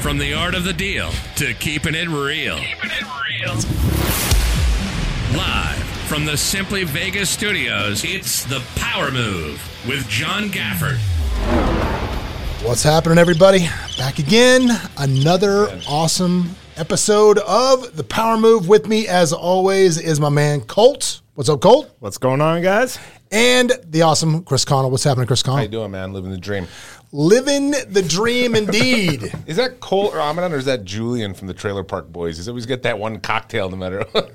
From the art of the deal to keeping it real. Keeping it real. Live from the Simply Vegas studios, it's the Power Move with John Gafford. What's happening, everybody? Back again. Another awesome episode of the Power Move. With me, as always, is my man Colt. What's up, Colt? What's going on, guys? And the awesome Chris Connell. What's happening, Chris How you doing, man? Living the dream. Living the dream, indeed. Is that Colt Amidan or is that Julian from the Trailer Park Boys? He's always get that one cocktail no matter what.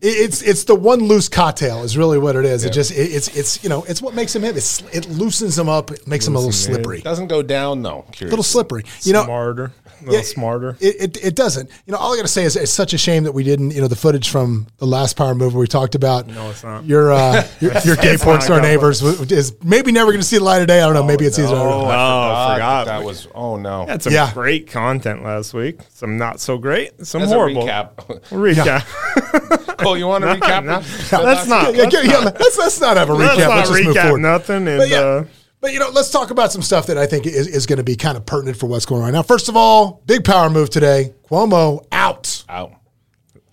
It's it's the one loose cocktail is really what it is. It just it, it's it's you know it's what makes him him. It's, it loosens him up. It makes him a little Loosens it. slippery. Doesn't go down though. A little slippery. You know, smarter, a little Yeah, smarter. It, it, it doesn't. You know, all I got to say is it's such a shame that we didn't. You know, the footage from the last Power Move we talked about No, it's not. your uh, your, your gay porn star neighbors is maybe never going to see the light of day. I don't know. maybe it's easier. I. Oh, I I forgot. That, that was. Oh no. That's some Yeah. great content last week. Some not so great. Some As a horrible. recap. Recap. Colt, you want to recap? no, the- let's not. Yeah, yeah, yeah, let's let's not have a Let's recap. not Let's just move forward. nothing. And But yeah, uh, but you know, let's talk about some stuff that I think is, is going to be kind of pertinent for what's going on right now. First of all, big power move today. Cuomo out. Out.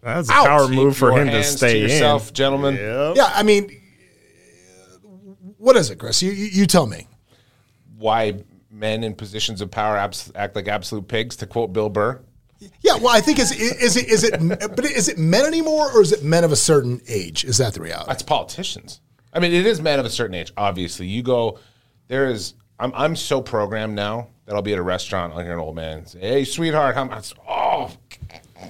that's a Ouch. power move for him to hands stay yourself, in. gentlemen. Yep. Yeah, I mean, what is it, Chris? You you, you tell me. Why men in positions of power abs- act like absolute pigs? To quote Bill Burr. Yeah, well, I think is is it is it but is it men anymore or is it men of a certain age? Is that the reality? That's politicians. I mean, it is men of a certain age. Obviously, you go. There is. I'm. I'm so programmed now that I'll be at a restaurant. I'll hear an old man say, "Hey, sweetheart, how much?" Oh,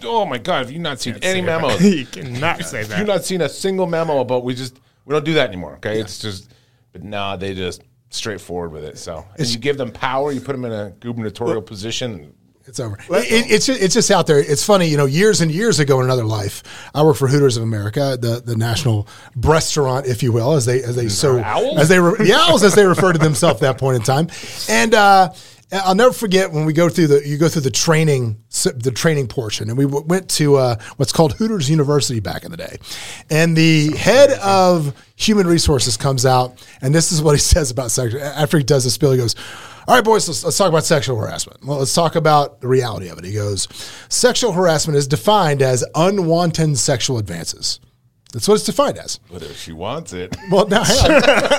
oh my God! Have you not seen any memos? you cannot say Have you that. not seen a single memo But We just we don't do that anymore. Okay, it's just. But nah, they just straightforward with it. So and you give them power. You put them in a gubernatorial position. It's over. It, it- it's just, it's just out there. It's funny, you know. Years and years ago, in another life, I worked for Hooters of America, the the national restaurant, if you will, as they as they so owls? as they were the owls as they referred to themselves at that point in time. And uh, I'll never forget when we go through the you go through the training the training portion, and we w- went to uh, what's called Hooters University back in the day, and the head of human resources comes out, and this is what he says about sexual. After he does this spiel, he goes. All right, boys, let's, let's talk about sexual harassment. Well, let's talk about the reality of it. He goes, sexual harassment is defined as unwanted sexual advances. That's what it's defined as. But if she wants it, Well, now,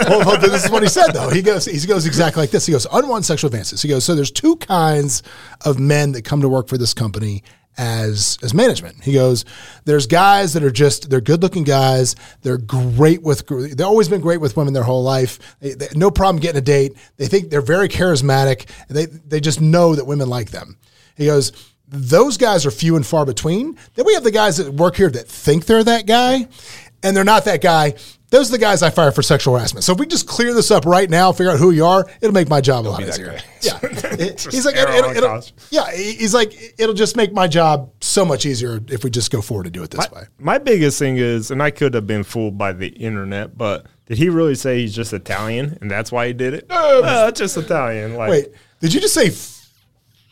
well, well, this is what he said, though. He goes, he goes exactly like this. He goes, unwanted sexual advances. He goes, so there's two kinds of men that come to work for this company as as management. He goes, there's guys that are just they're good looking guys. They're great with they've always been great with women their whole life. They, they- no problem getting a date. They think they're very charismatic. They they just know that women like them. He goes, those guys are few and far between. Then we have the guys that work here that think they're that guy, and they're not that guy. Those are the guys I fire for sexual harassment. So if we just clear this up right now, figure out who you are, it'll make my job a lot easier. Yeah, he's like, error it'll- it'll- yeah, he's like, it'll just make my job so much easier if we just go forward and do it this way. My biggest thing is, and I could have been fooled by the internet, but did he really say he's just Italian and that's why he did it? Uh, just Italian. Like, Wait, did you just say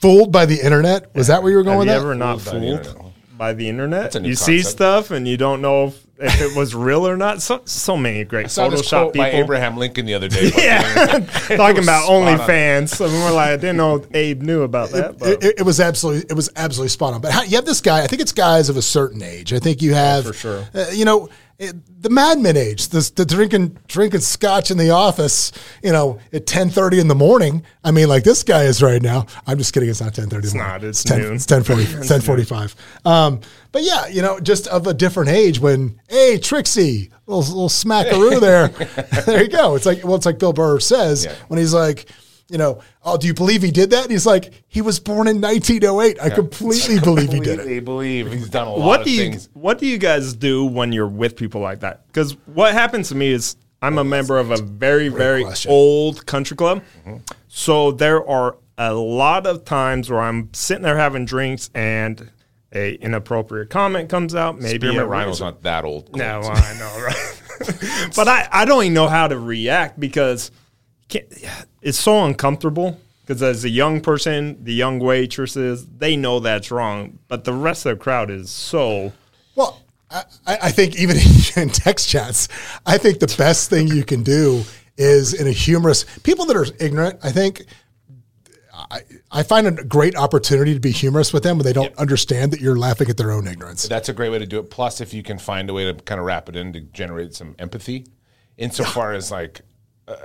fooled by the internet? Was that where you were going have with you that? ever not Fooled by the internet. by the internet? a new You see stuff and you don't know if, if it was real or not. So so many great I saw this Photoshop quote by people. Abraham Lincoln the other day. Yeah, talking about spot on. OnlyFans. So we were like, I didn't know Abe knew about that. But It, it- it was absolutely it was absolutely spot on. But how, you have this guy. I think it's guys of a certain age. I think you have for sure. uh, you know it, the Mad Men age. This the drinking drinking scotch in the office. You know at ten thirty in the morning. I mean, like this guy is right now. I'm just kidding. It's not ten thirty. It's not, it's 10, noon. It's 1040, 1045. Um, but yeah, you know, just of a different age. When hey Trixie, little little smackaroo there. there you go. It's like well, it's like Bill Burr says Yeah. when he's like. You know, oh, do you believe he did that? And he's like, he was born in 1908. I completely believe he did it. Completely believe he's done a lot what of do you things. what do you guys do when you're with people like that? Because what happens to me is I'm a member of a very very question. old country club, mm-hmm. so there are a lot of times where I'm sitting there having drinks and a inappropriate comment comes out. Maybe Spearmint a Rhino's not that old. No, I know, right? but I, I don't even know how to react because can't, it's so uncomfortable. Because as a young person, the young waitresses, they know that's wrong, but the rest of the crowd is so. Well, I, I I think even in text chats, I think the best thing you can do is in a humorous. People that are ignorant, I think. I, I find a great opportunity to be humorous with them when they don't understand that you're laughing at their own ignorance. That's a great way to do it. Plus, if you can find a way to kind of wrap it in to generate some empathy, insofar as like, uh,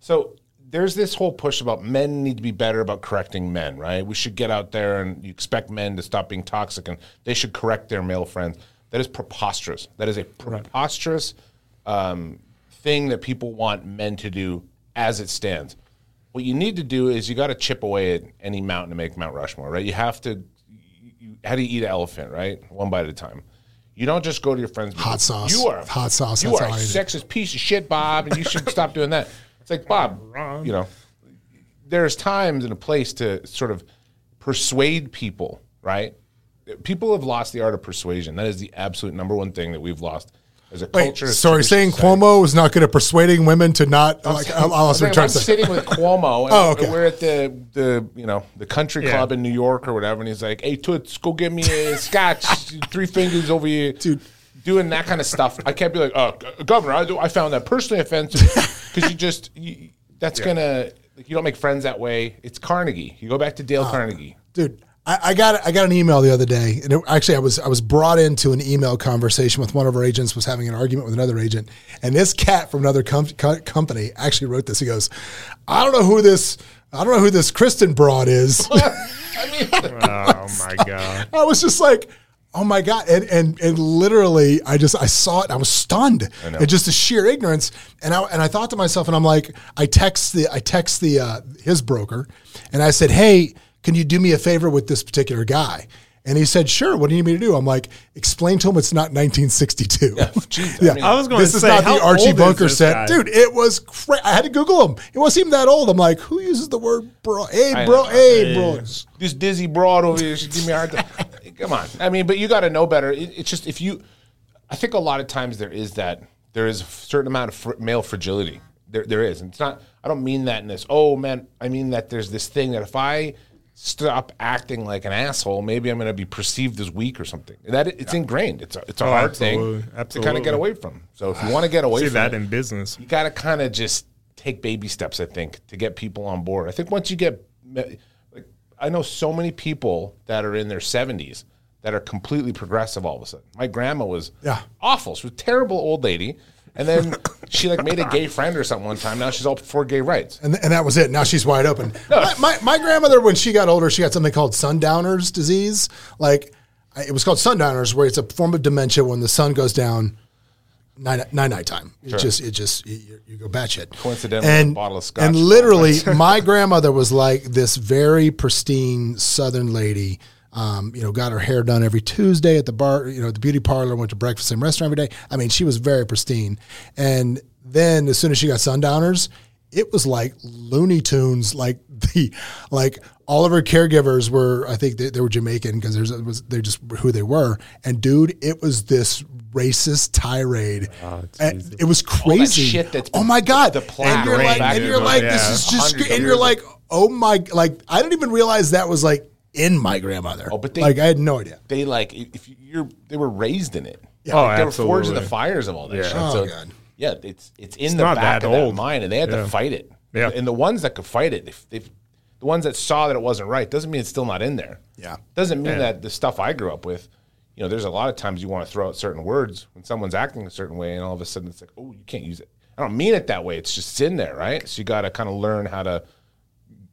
so there's this whole push about men need to be better about correcting men, right? We should get out there and you expect men to stop being toxic and they should correct their male friends. That is preposterous. That is a preposterous um, thing that people want men to do as it stands. What you need to do is you got to chip away at any mountain to make Mount Rushmore, right? You have to. You, how do you eat an elephant, right? One bite at a time. You don't just go to your friends. Hot sauce. You are Hot sauce, You are a how I eat it. sexist piece of shit, Bob, and you should stop doing that. It's like Bob. You know, there's times and a place to sort of persuade people, right? People have lost the art of persuasion. That is the absolute number one thing that we've lost as a Wait, culture. so you saying society. Cuomo is not good at persuading women to not? Like, I'll, I'll also I'm, I'm sitting with Cuomo, and Oh, okay. we're at the the you know the country Yeah. club in New York or whatever, and he's like, "Hey, Toots, go get me a scotch, three fingers over here, Dude. Doing that kind of stuff, I can't be like, "Oh, G- Governor, I, do, I found that personally offensive," because you just you, that's gonna like, you don't make friends that way. It's Carnegie. You go back to Oh. Dale Carnegie. Dude, I, I got I got an email the other day, and it, actually, I was I was brought into an email conversation with one of our agents was having an argument with another agent, and this cat from another com- co- company actually wrote this. He goes, "I don't know who this I don't know who this Kristen broad is." Oh my god. I was just like, "Oh my god!" And and and literally, I just I saw it, and I was stunned, and just the sheer ignorance. And I and I thought to myself, and I'm like, I text the I text the uh, his broker, and I said, "Hey, can you do me a favor with this particular guy?" And he said, "Sure. What do you need me to do?" I'm like, "Explain to him it's not 1962." Yeah, Jeez, I mean, I was going this to is say, not the Archie Bunker set, guy? dude. It was cra- I had to Google him. It wasn't even that old. I'm like, who uses the word bro? Hey, I bro. Hey, bros. this dizzy broad over here should give me a hard time. Come on. I mean, but you got to know better. It, it's just if you, I think a lot of times there is that there is a certain amount of fr- male fragility. There, there is. And it's not. I don't mean that in this. Oh man, I mean that there's this thing that if I stop acting like an asshole, maybe I'm going to be perceived as weak or something. That it's ingrained. It's a, it's a Oh, hard absolutely. thing to kind of get away from. So if you want to get away See from that it, in business. you got to kind of just take baby steps. I think to get people on board. I think once you get, like, I know so many people that are in their seventies that are completely progressive all of a sudden. My grandma was Yeah. awful. She was a terrible old lady, and then she like made a gay friend or something one time. Now she's all for gay rights. And, and that was it. Now she's wide open. My, my, my grandmother, when she got older, she got something called sundowners disease. Like it was called sundowners, where it's a form of dementia when the sun goes down nine nine night time. It just it just you, you go batshit. Coincidentally, and a bottle of scotch. and literally, my grandmother was like this very pristine Southern lady. Um, you know, got her hair done every Tuesday at the bar, you know, the beauty parlor, went to breakfast and restaurant every day. I mean, she was very pristine. And then as soon as she got sundowners, it was like Looney Tunes, like the like all of her caregivers were, I think they, they were Jamaican because there's it was they just who they were. And dude, it was this racist tirade. and it was crazy. shit that's oh my god! the and you're like, and you're like, yeah, this is just, and you're like, oh my, like I didn't even realize that was like in my grandmother. Oh, but they- like I had no idea. They like if you're they were raised in it. Yeah. Oh, Like, they were forged in the fires of all that Yeah. shit. Oh, so God. yeah, it's it's in the not back that of old. that mind, and they had Yeah. to fight it. Yeah. and the ones that could fight it, if they, the ones that saw that it wasn't right, doesn't mean it's still not in there. Yeah. doesn't mean Yeah. that the stuff I grew up with. You know, there's a lot of times you want to throw out certain words when someone's acting a certain way, and all of a sudden it's like, oh, you can't use it. I don't mean it that way. It's just in there, right? So you got to kind of learn how to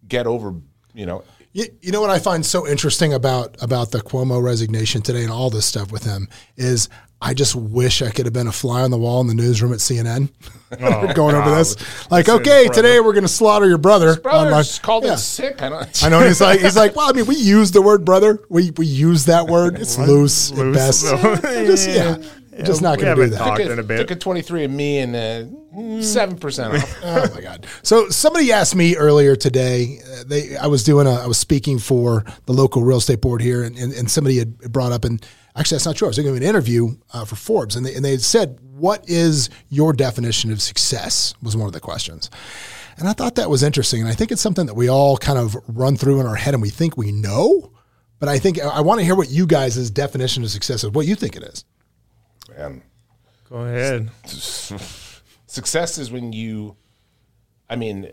get over. You know, You, you know what I find so interesting about about the Cuomo resignation today and all this stuff with him is I just wish I could have been a fly on the wall in the newsroom at CNN oh, going over this. Like, okay, today we're going to slaughter your brother. my- brothers called Yeah. sick. I don't. I know. He's like, he's like, well, I mean, we use the word brother. We we use that word. It's loose, at Loose. best. just, yeah, just not going to do that. talked took in a, a bit. took a 23andMe and seven percent off. Oh my god! So somebody asked me earlier today. Uh, they, I was doing a, I was speaking for the local real estate board here, and, and, and somebody had brought up, and actually that's not true. I was doing an interview uh, for Forbes, and they, and they had said, "What is your definition of success?" Was one of the questions, and I thought that was interesting, and I think it's something that we all kind of run through in our head, and we think we know, but I think I want to hear what you guys' definition of success is. What you think it is? Man, Go ahead. success is when you, I mean,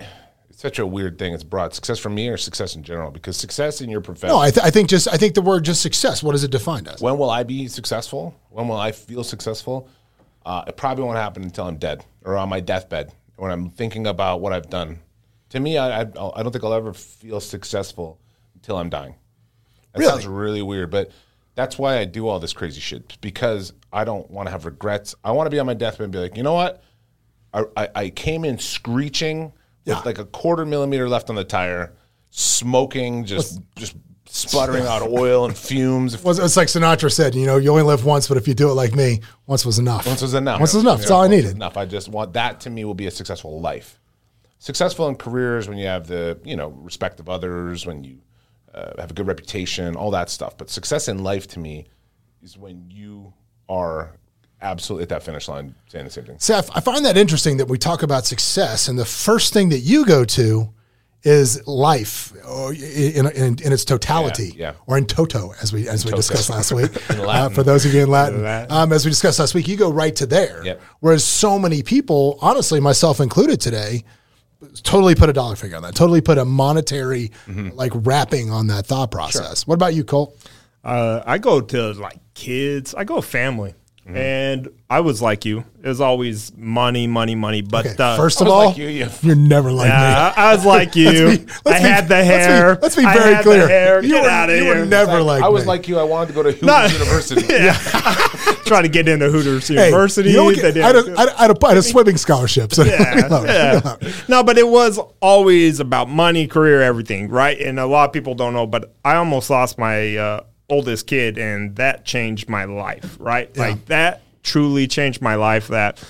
it's such a weird thing. It's broad. Success for me or success in general? Because success in your profession. No, I, th- I think just I think the word just success. What does it define as? when will I be successful? When will I feel successful? Uh, it probably won't happen until I'm dead or on my deathbed when I'm thinking about what I've done. To me, I, I, I don't think I'll ever feel successful until I'm dying. That Really? sounds really weird, but that's why I do all this crazy shit because I don't want to have regrets. I want to be on my deathbed and be like, you know what? I, I, I came in screeching Yeah. with like a quarter millimeter left on the tire, smoking, just just sputtering out oil and fumes. Well, it's like Sinatra said, you know, you only live once, but if you do it like me, once was enough. Once was enough. Once was enough. That's all I needed. Enough. I just want that to me will be a successful life. Successful in careers when you have the you know respect of others, when you uh, have a good reputation, all that stuff. But success in life to me is when you are absolutely at that finish line saying the same thing. Seth, I find that interesting that we talk about success, and the first thing that you go to is life or in, in, in its totality, Yeah, yeah. or in toto, as we as we discussed last week. uh, for those of you in Latin, Latin. Um, as we discussed last week, you go right to there. Yep. Whereas so many people, honestly, myself included today, totally put a dollar figure on that. Totally put a monetary Mm-hmm. like wrapping on that thought process. What about you, Colt? Uh, I go to like kids. I go family, Mm-hmm. and I was like you. It was always money, money, money. But Okay, uh, first of all, like you, you- you're never like me. yeah, I, I was like you. Let's be- let's I be- had the let's be- hair. let's be I very had the clear. hair. You Get were- out of you were never like I was me. like you. I wanted to go to Hooters No. University. yeah. Trying to get into Hooters Hey, University. you don't They did- I had, a, I, had a, I, had a, I had a swimming scholarship. So yeah, no, yeah. No, but it was always about money, career, everything, right? And a lot of people don't know, but I almost lost my uh, oldest kid, and that changed my life, right? Like that truly changed my life. That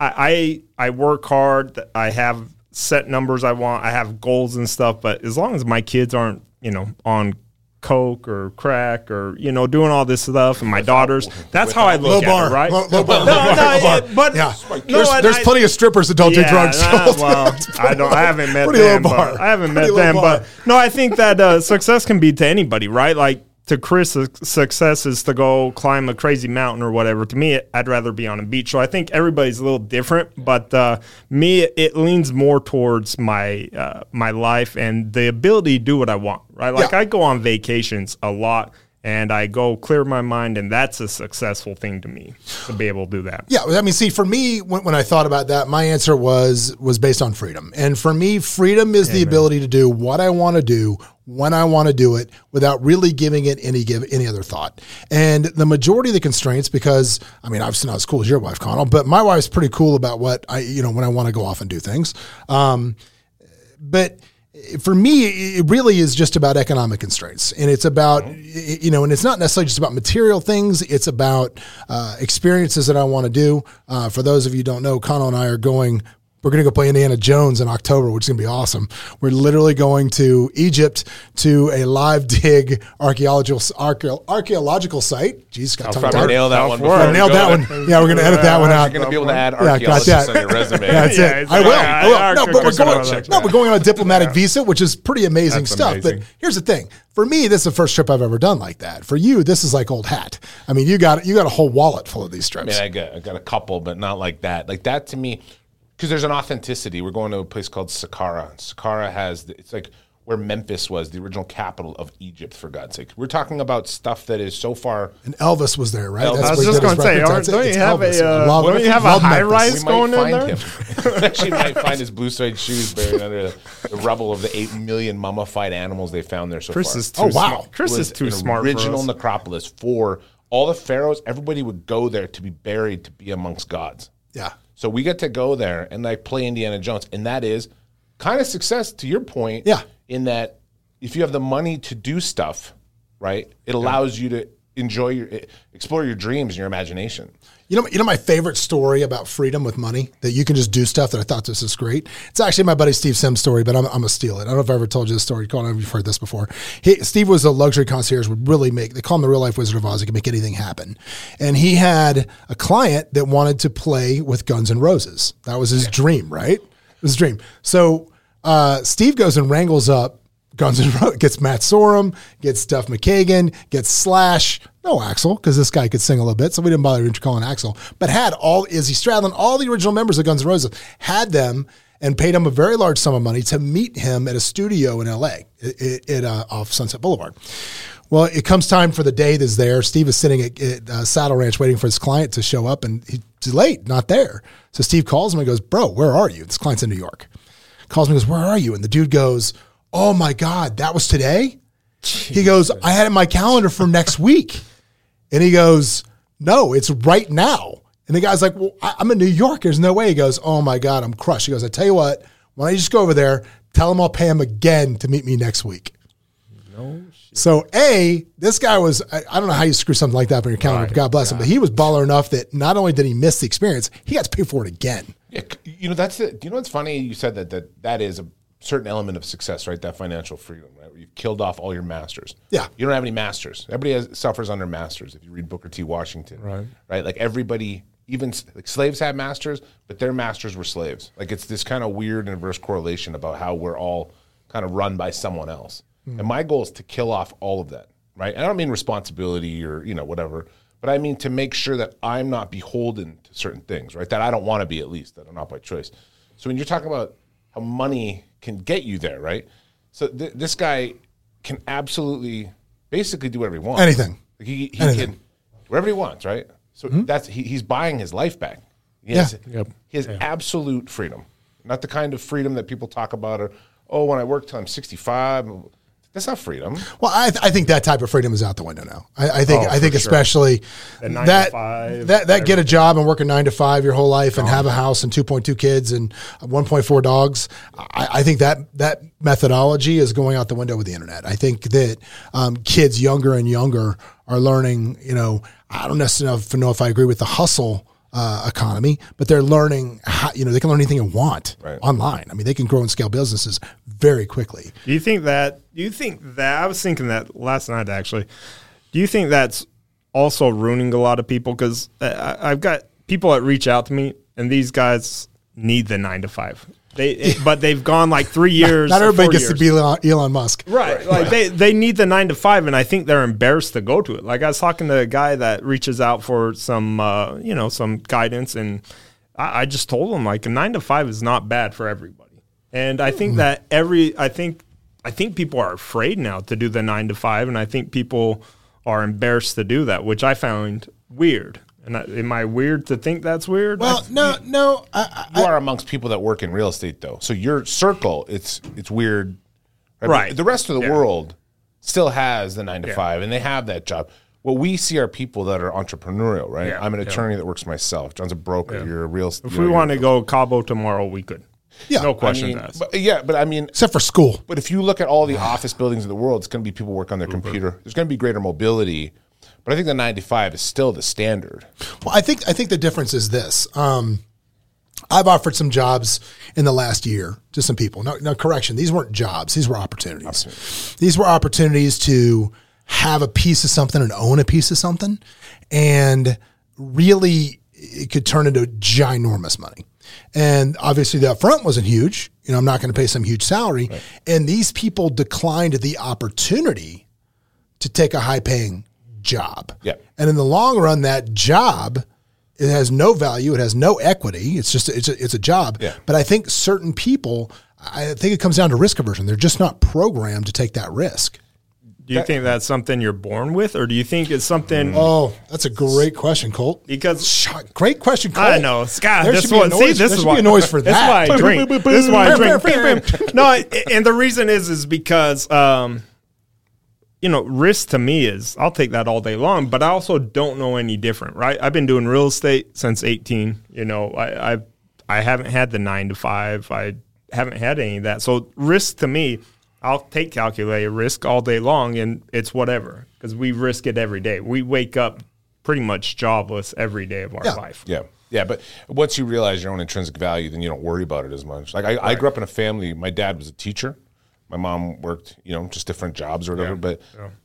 I I, I work hard. I have set numbers I want. I have goals and stuff. But as long as my kids aren't, you know, on coke or crack or you know doing all this stuff and my daughters that's how i low look at bar, it right low, low bar, no, low no, low bar. it- but yeah, no, there's, I- plenty of strippers that don't do drugs. nah, well, I don't. I haven't met low them. bar. I haven't Pretty met them, bar. but no, I think that uh, success can be to anybody, right? Like to Chris, success is to go climb a crazy mountain or whatever. To me, I'd rather be on a beach. So I think everybody's a little different, but uh, me, it leans more towards my uh, my life and the ability to do what I want, right? Like Yeah. I go on vacations a lot. And I go clear my mind, and that's a successful thing to me to be able to do that. Yeah, I mean, see, for me, when, when I thought about that, my answer was was based on freedom, and for me, freedom is the ability to do what I want to do when I want to do it without really giving it any give any other thought. And the majority of the constraints, because I mean, obviously not as cool as your wife, Connell, but my wife's pretty cool about what I, you know, when I want to go off and do things. Um, but for me, it really is just about economic constraints, and it's about you know, and it's not necessarily just about material things. It's about uh, experiences that I want to do. Uh, for those of you don't know, Connell and I are going. We're going to go play Indiana Jones in October, which is going to be awesome. We're literally going to Egypt to a live dig archaeological archaeological site. Jeez, got tongue Probably nail that one. Forward. before I nailed that there. one. Yeah, we're going to edit that one out. You're going to be able to add Yeah, got archaeologists that. on your resume. That's Yeah, it. I will. I will. I- I No, but we're going. No, we're going on a diplomatic visa, which is pretty amazing That's stuff. amazing. But here's the thing: for me, this is the first trip I've ever done like that. For you, this is like old hat. I mean, you got you got a whole wallet full of these I trips. mean, I got, I got a couple, but not like that. Like that to me, because there's an authenticity. We're going to a place called Saqqara. Saqqara has, the, it's like where Memphis was, the original capital of Egypt, for God's sake. We're talking about stuff that is so far. and Elvis was there, right? Elvis. I was just gonna say, records. aren't- don't you It's have Elvis. a, uh, Love- don't you have a love high Memphis. rise? We It's might going in there? him. Actually might find his blue suede shoes buried under the, the rubble of the eight million mummified animals they found there so Chris far. is too Oh, wow. smart. Chris It is was too an smart. Original for us. necropolis for all the pharaohs. Everybody would go there to be buried to be amongst gods. Yeah. So we get to go there and like play Indiana Jones, and that is kind of success to your point. Yeah. In that, if you have the money to do stuff, right, it allows you to enjoy your explore your dreams and your imagination. You know, you know my favorite story about freedom with money that you can just do stuff that I thought this is great. It's actually my buddy Steve Sims' story, but I'm, I'm gonna steal it. I don't know if I ever told you this story. Connell, I don't know if you've heard this before. He, Steve was a luxury concierge, would really make. They call him the real life Wizard of Oz. He could make anything happen. And he had a client that wanted to play with Guns N' Roses. That was his dream, right? It was his dream. So uh, Steve goes and wrangles up Guns N' Roses, gets Matt Sorum, gets Duff McKagan, gets Slash, no Axl, because this guy could sing a little bit, so we didn't bother calling Axl, but had all Izzy Stradlin, all the original members of Guns N' Roses, had them and paid him a very large sum of money to meet him at a studio in LA at, at, uh, off Sunset Boulevard. Well, it comes time for the day that's there. Steve is sitting at, at uh, Saddle Ranch waiting for his client to show up, and he's late, not there. So Steve calls him and goes, "Bro, where are you?" This client's in New York. Calls me, and goes, "Where are you?" And the dude goes, "Oh my God, that was today." He goes, "I had it in my calendar for next week," and he goes, "No, it's right now." And the guy's like, "Well, I- I'm in New York. There's no way." He goes, "Oh my God, I'm crushed." He goes, "I tell you what, why don't you just go over there, tell him I'll pay him again to meet me next week." No. So a this guy was I, I don't know how you screw something like that up on your calendar. Right. God bless him, but he was baller enough that not only did he miss the experience, he got to pay for it again. Yeah, you know that's the. You know what's funny? You said that that that is a certain element of success, right? That financial freedom, right? Where you've killed off all your masters. Yeah. you don't have any masters. Everybody has, suffers under masters. If you read Booker T. Washington, right? Right, like everybody, even like slaves had masters, but their masters were slaves. Like it's this kind of weird inverse correlation about how we're all kind of run by someone else. Hmm. And my goal is to kill off all of that, right? And I don't mean responsibility or you know whatever, but I mean to make sure that I'm not beholden to certain things, right? That I don't want to be at least, that I'm not by choice. So when you're talking about money can get you there, right? So th- this guy can absolutely, basically do whatever he wants. Anything. Like he, he Anything. can whatever he wants, right? So hmm? that's he, he's buying his life back. He Yeah. has, he has absolute freedom, not the kind of freedom that people talk about. Or oh, when I work till I'm 65, that's not freedom. Well, I, th- I think that type of freedom is out the window now. I, I think Oh, I think sure. especially The nine to that five, that that get a job and work a nine to five your whole life and have a house and two point two kids and one point four dogs. I, I think that that methodology is going out the window with the internet. I think that um, kids younger and younger are learning. You know, I don't necessarily know if I agree with the hustle. Uh, economy, but they're learning how you know they can learn anything they want Right. online. I mean, they can grow and scale businesses very quickly. Do you think that? Do you think that? I was thinking that last night actually. Do you think that's also ruining a lot of people? Because I've got people that reach out to me, and these guys need the nine to five. They, but they've gone like three years. Not everybody gets years. to be Elon, Elon Musk. Right. Like they, they need the nine to five, and I think they're embarrassed to go to it. Like I was talking to a guy that reaches out for some, uh, you know, some guidance, and I, I just told him like a nine to five is not bad for everybody. And I think that every, I think, I think people are afraid now to do the nine to five, and I think people are embarrassed to do that, which I found weird. And I, am I weird to think that's weird? Well, no, no. I, You are amongst people that work in real estate, though. So your circle, it's it's weird, But Right. The rest of the Yeah. world still has the nine to five, and they have that job. What we see are people that are entrepreneurial, right? Yeah. I'm an Yeah. attorney that works myself. John's a broker. You're a real. Estate. If we want to go Cabo tomorrow, we could. Yeah, no I questions mean, asked. but, yeah, but I mean, except for school. But if you look at all the office buildings in the world, it's going to be people work on their computer. There's going to be greater mobility, but I think the 95 is still the standard. Well, I think I think the difference is this. Um, I've offered some jobs in the last year to some people. No, no correction. These weren't jobs. These were opportunities. These were opportunities to have a piece of something and own a piece of something, and really it could turn into ginormous money. And obviously, the upfront wasn't huge. You know, I'm not going to pay some huge salary. And these people declined the opportunity to take a high paying job. Yeah. And in the long run, that job it has no value. It has no equity. It's just it's a, it's a job. Yeah. But I think certain people, I think it comes down to risk aversion. They're just not programmed to take that risk. Do you think that's something you're born with, or do you think it's something? Oh, that's a great question, Colt. Because Shot. Great question, Colt. I know, Scott. There This should be a one, see, noise- this there is should why be a noise for This that. is why I drink. this is why I drink. No, and the reason is is because um, you know, risk to me is I'll take that all day long, but I also don't know any different, right? I've been doing real estate since 18. You know, I I, I haven't had the nine to five. I haven't had any of that. So risk to me, I'll take calculated risk all day long, and it's whatever because we risk it every day. We wake up pretty much jobless every day of our Yeah. life. Yeah. Yeah, but once you realize your own intrinsic value, then you don't worry about it as much. Like I, I grew up in a family. My dad was a teacher. My mom worked, you know, just different jobs or whatever. But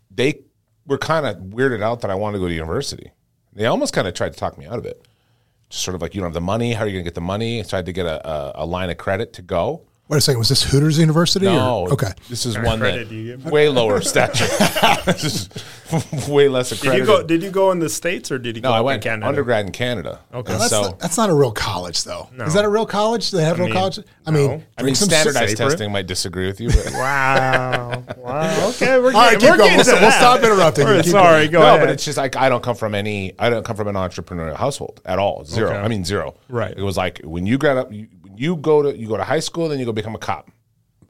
they were kind of weirded out that I wanted to go to university. They almost kind of tried to talk me out of it. Just sort of like, you don't have the money. How are you going to get the money? So I tried to get a, a, a line of credit to go. Wait a second. Was this Hooters University? No, or? Okay. This is one that do you give? way lower stature. This is way less Did accredited. you go? Did you go in the states or did you no, go I went in Canada? undergrad in Canada. Okay. And That's, so not, that's not a real college, though. Is that a real college? Do they have real mean, college? I mean, I I mean, some standardized separate. testing might disagree with you. But Wow. wow. Okay, we're All right, getting, keep we're going. getting We'll, to we'll stop interrupting. you. All right, Keep sorry, going. go no, ahead. but it's just like I don't come from any. I don't come from an entrepreneurial household at all. Zero. Okay. I mean zero. Right. It was like when you grad up, you, when you go to you go to high school, then you go become a cop,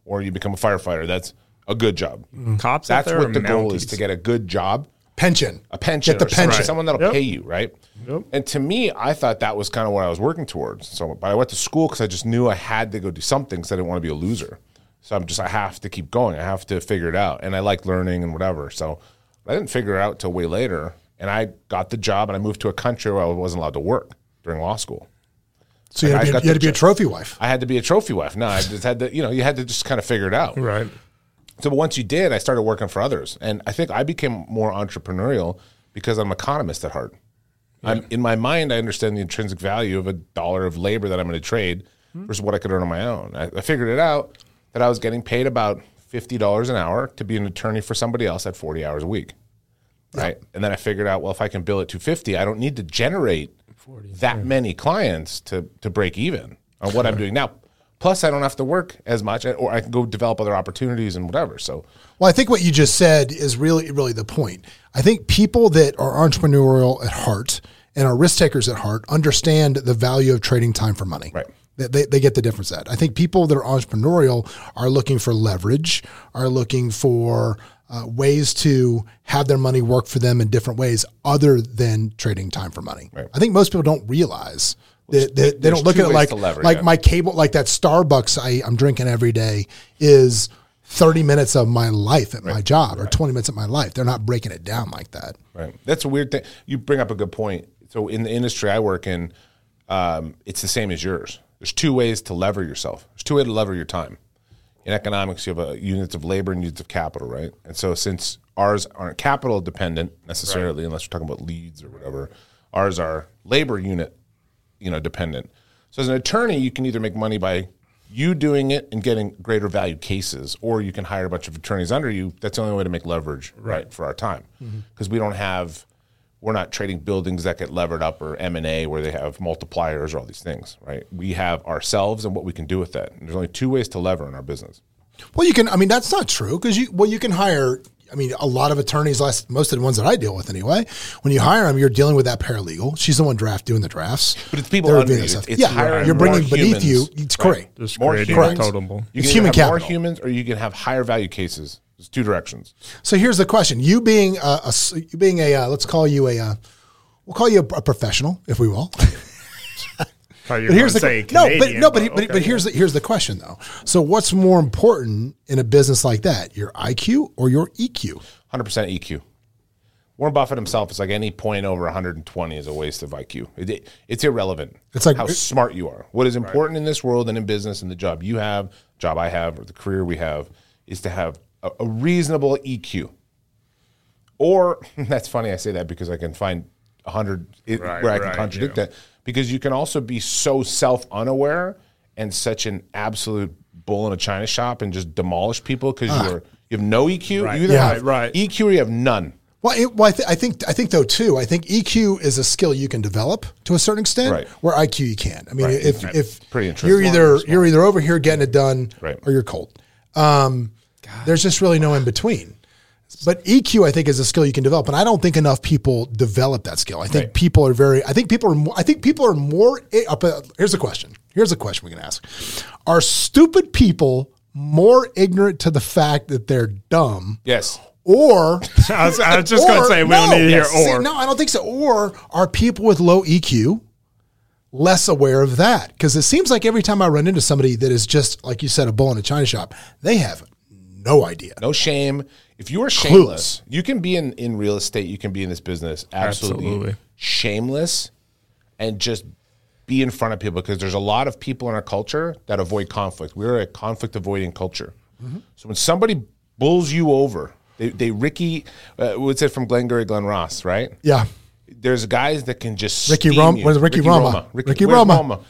or you become a firefighter. That's a good job. cops. That's what the goal is to get a good job, Pension. a pension, Get the or someone- pension. someone that'll Yep. pay you, right? Yep. And to me, I thought that was kind of what I was working towards. So, but I went to school because I just knew I had to go do something because I didn't want to be a loser. So I'm just I have to keep going. I have to figure it out, and I like learning and whatever. So I didn't figure it out till way later, and I got the job, and I moved to a country where I wasn't allowed to work during law school. So you had, I to be, you had to be a trophy wife. I had to be a trophy wife. No, I just had to, you know, you had to just kind of figure it out. Right. So but once you did, I started working for others, and I think I became more entrepreneurial because I'm an economist at heart. I'm in my mind, I understand the intrinsic value of a dollar of labor that I'm going to trade hmm. versus what I could earn on my own. I, I figured it out that I was getting paid about fifty dollars an hour to be an attorney for somebody else at forty hours a week, right? And then I figured out, well, if I can bill at two fifty, I don't need to generate that many clients to to break even on what I'm doing now. Plus, I don't have to work as much, or I can go develop other opportunities and whatever. So, Well, I think what you just said is really, really the point. I think people that are entrepreneurial at heart and are risk takers at heart understand the value of trading time for money. Right. They, they, they get the difference that. I think people that are entrepreneurial are looking for leverage, are looking for uh, ways to have their money work for them in different ways other than trading time for money. Right. I think most people don't realize that, that they don't look at it like lever, like yeah. my cable like that Starbucks I, I'm drinking every day is 30 minutes of my life at my job or 20 minutes of my life. They're not breaking it down like that. Right. That's a weird thing. You bring up a good point. So in the industry I work in, um, it's the same as yours. There's two ways to lever yourself. There's two ways to lever your time. In economics, you have a units of labor and units of capital, right? And so since ours aren't capital dependent necessarily, unless we're talking about leads or whatever, ours are labor unit, you know, dependent. So as an attorney, you can either make money by you doing it and getting greater value cases, or you can hire a bunch of attorneys under you. That's the only way to make leverage, right, for our time, mm-hmm. because we don't have, we're not trading buildings that get levered up or M and A where they have multipliers or all these things, right? We have ourselves and what we can do with that. And there's only two ways to lever in our business. Well, you can. I mean, that's not true because you. Well, you can hire. I mean, a lot of attorneys, less most of the ones that I deal with anyway. When you hire them, you're dealing with that paralegal. She's the one draft doing the drafts. But it's people They're under doing you. that It's- stuff. it's yeah, hiring you're bringing more beneath you. humans. It's Right. great. Just More creating humans. totem pole. You It's can human have more humans, or you can have higher value cases. There's two directions. So here's the question: You being a, a you being a uh, let's call you a uh, we'll call you a, a professional, if we will. Here's the gonna no, but no, but, but, okay. but here's the here's the question though. So what's more important in a business like that, your IQ or your EQ? 100% EQ. Warren Buffett himself is like any point over 120 is a waste of IQ. It- it- it's irrelevant. It's like- how smart you are. What is important in this world and in business and the job you have, job I have, or the career we have, is to have a, a reasonable EQ. Or that's funny I say that because I can find a hundred Right, where I can contradict yeah. that because you can also be so self unaware and such an absolute bull in a china shop and just demolish people because you're you have no EQ. Right. You either Yeah, have right. EQ or you have none. Well, it, well I, th- I think I think though too. I think EQ is a skill you can develop to a certain extent, Right. where IQ you can't. I mean, Right. if Right. if Pretty you're either you're either over here getting it done, Right. or you're cold. Um, there's just really no in between. But EQ, I think, is a skill you can develop, and I don't think enough people develop that skill. I think Right. people are very. I think people are. More, I think people are more. Up, uh, here's a question. Here's a question we can ask: Are stupid people more ignorant to the fact that they're dumb, Yes. or I was, I was just going to say we no, don't need to hear see, or. no, I don't think so. Or are people with low EQ less aware of that? Because it seems like every time I run into somebody that is just like you said, a bull in a china shop, they have no idea. No shame. If you are shameless, you can be in, in real estate, you can be in this business absolutely, Absolutely. shameless and just be in front of people because there's a lot of people in our culture that avoid conflict. We're a conflict avoiding culture. Mm-hmm. So when somebody bulls you over, they, they Ricky, uh, what's it from Glengarry Glen Ross, right? Yeah. There's guys that can just Ricky steam Rom- you. what is it, Ricky Roma? Ricky, Ricky where's Roma.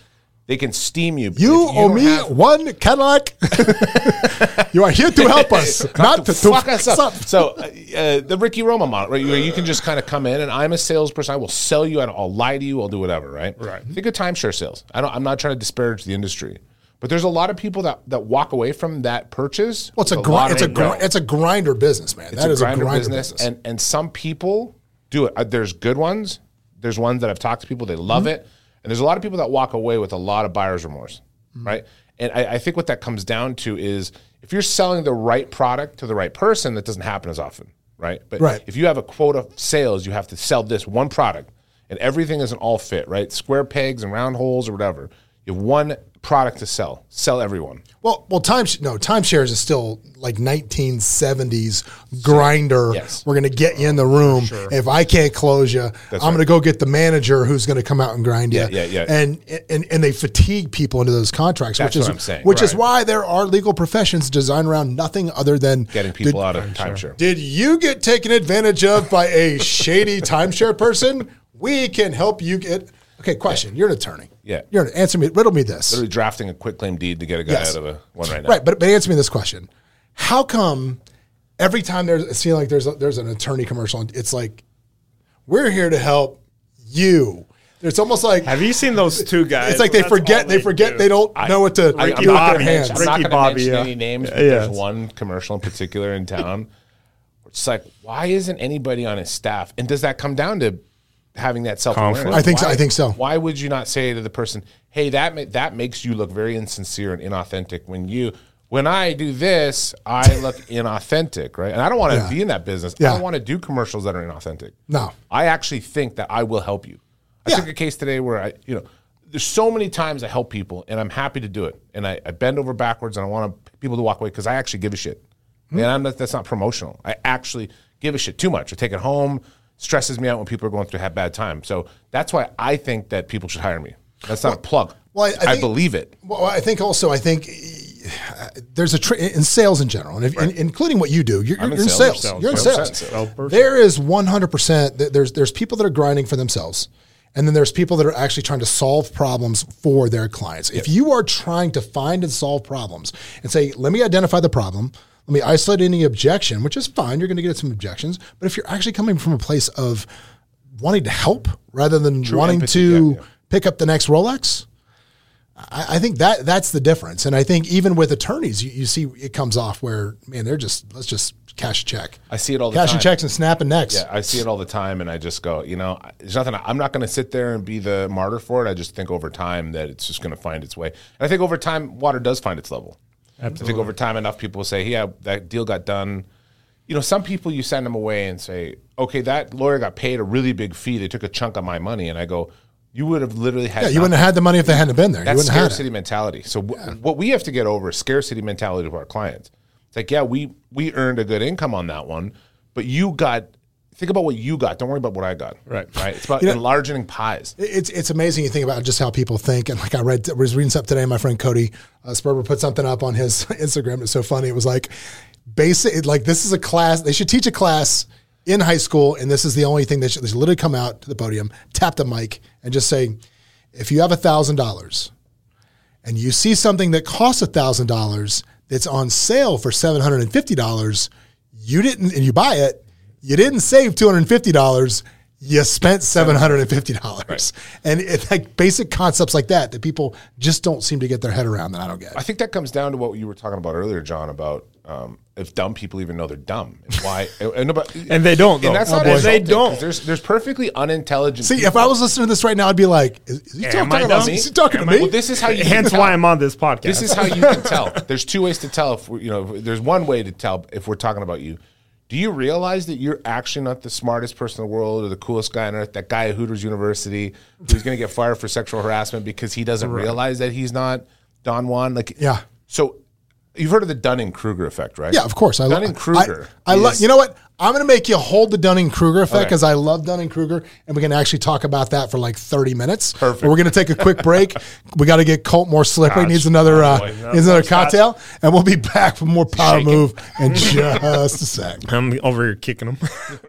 They can steam you. You, don't me have- one Cadillac. you are here to help us, not to, to fuck us up. up. So uh, uh, the Ricky Roma model, right? Where you can just kind of come in, and I'm a salesperson. I will sell you, I'll lie to you. I'll do whatever, right? Right. Think of timeshare sales. I don't. I'm not trying to disparage the industry, but there's a lot of people that that walk away from that purchase. Well, it's a, gri- it's a regret. it's a grinder business, man. It's That a is grinder, a grinder business, business. and and some people do it. Uh, there's good ones. There's ones that I've talked to people they love Mm-hmm. it, and there's a lot of people that walk away with a lot of buyer's remorse, Mm-hmm. right? And I, I think what that comes down to is if you're selling the right product to the right person, that doesn't happen as often, right? But Right. if you have a quota of sales, you have to sell this one product, and everything isn't all fit, right? Square pegs and round holes or whatever. You have one product to sell. Sell everyone. Well, well, time no timeshares is still like 1970s grinder. Yes. We're going to get you in the room. If I can't close you, I'm right. going to go get the manager who's going to come out and grind you. Yeah, yeah, yeah. And and and they fatigue people into those contracts, That's which is what I'm saying. which is why there are legal professions designed around nothing other than Getting people did, out of timeshare. Did you get taken advantage of by a shady timeshare person? We can help you get. Okay, question. You're an attorney. Yeah. You're an answer me. Riddle me this. Literally drafting a quitclaim deed to get a guy Yes. out of a one right now. Right, but but answer me this question: How come every time there's it seems like there's a, there's an attorney commercial, it's like we're here to help you. It's almost like Have you seen those two guys? it's like they That's forget all they forget do. they don't know what to I, do am with not their gonna hands. mention, I'm not Ricky going to Bobby, mention yeah. any names, but Yeah, there's one commercial in particular in town. It's like, why isn't anybody on his staff? And does that come down to having that self awareness? I think so- I think so. Why would you not say to the person, "Hey, that ma- that makes you look very insincere and inauthentic when you." When I do this, I look inauthentic, right? And I don't want to Yeah. be in that business. Yeah. I don't want to do commercials that are inauthentic. No. I actually think that I will help you. I Yeah. took a case today where I, you know, there's so many times I help people and I'm happy to do it. And I, I bend over backwards and I want people to walk away because I actually give a shit. Hmm. And I'm not, that's not promotional. I actually give a shit too much. I take it home, stresses me out when people are going through a bad time. So that's why I think that people should hire me. That's not a plug. well, I- I I, think- believe it. Well, I think also I think there's a tr- in sales in general, and if, in, including what you do. You're, you're in in sales. sales. You're in sales. sales. Oh, there is 100. percent There's there's people that are grinding for themselves, and then there's people that are actually trying to solve problems for their clients. If you are trying to find and solve problems, and say, let me identify the problem. Let me isolate any objection, which is fine. You're going to get some objections, but if you're actually coming from a place of wanting to help rather than wanting empathy, to yeah, yeah. pick up the next Rolex, I, I think that that's the difference. And I think even with attorneys, you, you see it comes off where man, they're just let's just cash a check. I see it all the Cashing time. Cash checks and snapping necks. Yeah, I see it all the time, and I just go, you know, there's nothing. I'm not going to sit there and be the martyr for it. I just think over time that it's just going to find its way. And I think over time, water does find its level. I think over time, enough people will say, "Yeah, that deal got done." You know, some people you send them away and say, "Okay, that lawyer got paid a really big fee. They took a chunk of my money," and I go, "You would have literally had Yeah, you nothing." wouldn't have had the money if they hadn't been there. That's you wouldn't scarcity it. mentality. So wh- what we have to get over is scarcity mentality to our clients. It's like, yeah, we we earned a good income on that one, but you got think about what you got. Don't worry about what I got. Right. Right. It's about You know- enlarging pies. It's it's amazing you think about just how people think. And like I read, I was reading something today. My friend Cody uh, Sperber put something up on his Instagram. It's so funny. It was like basic. Like this is a class. They should teach a class in high school, and this is the only thing they should, they should literally come out to the podium, tap the mic, and just say, if you have a thousand dollars, and you see something that costs a thousand dollars that's on sale for seven hundred and fifty dollars, you didn't, and you buy it, you didn't save two hundred and fifty dollars. You spent seven hundred and fifty dollars, and it's like basic concepts like that that people just don't seem to get their head around. That I don't get. I think that comes down to what you were talking about earlier, John, about um, if dumb people even know they're dumb and why. and, about, And they don't, though. And that's Oh, not boy. They don't. There's there's perfectly unintelligent. See, if. I was listening to this right now, I'd be like, "Is, is he Am talking about me? Is he talking to me?" well, this is how you. Hence can why tell. I'm on this podcast. This is how you can tell. There's two ways to tell if we, you know. if There's one way to tell if we're talking about you. Do you realize that you're actually not the smartest person in the world or the coolest guy on earth? That guy at Hooters University who's going to get fired for sexual harassment because he doesn't realize that he's not Don Juan. Like, Yeah. So you've heard of the Dunning Kruger effect, right? Yeah, of course. I love Dunning Kruger. I, I love. You know what? I'm going to make you hold the Dunning Kruger effect Okay. because I love Dunning Kruger, and we can actually talk about that for like 30 minutes. Perfect. But we're going to take a quick break. we got to get Colt more slippery. Gosh. Needs another. Uh, boy. needs another cocktail, and we'll be back for more power Shaking. move in just a sec. I'm over here kicking them.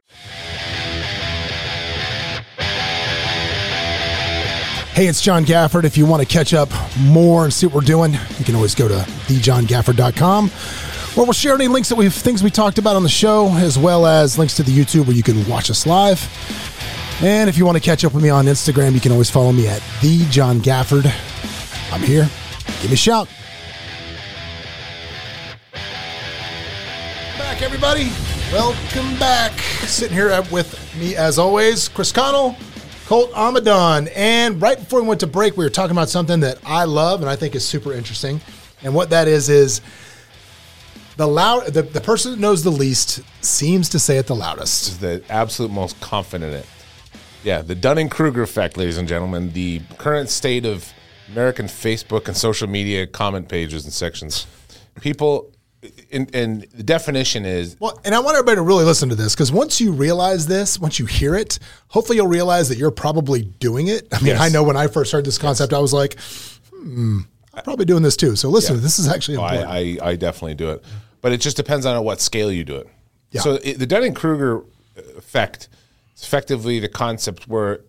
Hey, it's John Gafford. If you want to catch up more and see what we're doing, you can always go to thejohngafford.com where we'll share any links that we've things we talked about on the show, as well as links to the YouTube where you can watch us live. And if you want to catch up with me on Instagram, you can always follow me at the John Gafford. I'm here. Give me a shout. Back, everybody. Welcome back. Sitting here with me, as always, Chris Connell, Colt Amidan. And right before we went to break, we were talking about something that I love and I think is super interesting. And what that is is the loud the, the person that knows the least seems to say it the loudest. is the absolute most confident in it. Yeah, the Dunning Kruger effect, ladies and gentlemen, the current state of American Facebook and social media comment pages and sections. People, and, and the definition is Well, and I want everybody to really listen to this because once you realize this, once you hear it, hopefully you'll realize that you're probably doing it. I mean, Yes. I know when I first heard this concept, I was like, hmm, I'm probably doing this too. So listen, Yeah. this is actually Oh, important. I, I, I definitely do it, but it just depends on what scale you do it. Yeah. So it, the Dunning Kruger effect is effectively the concept where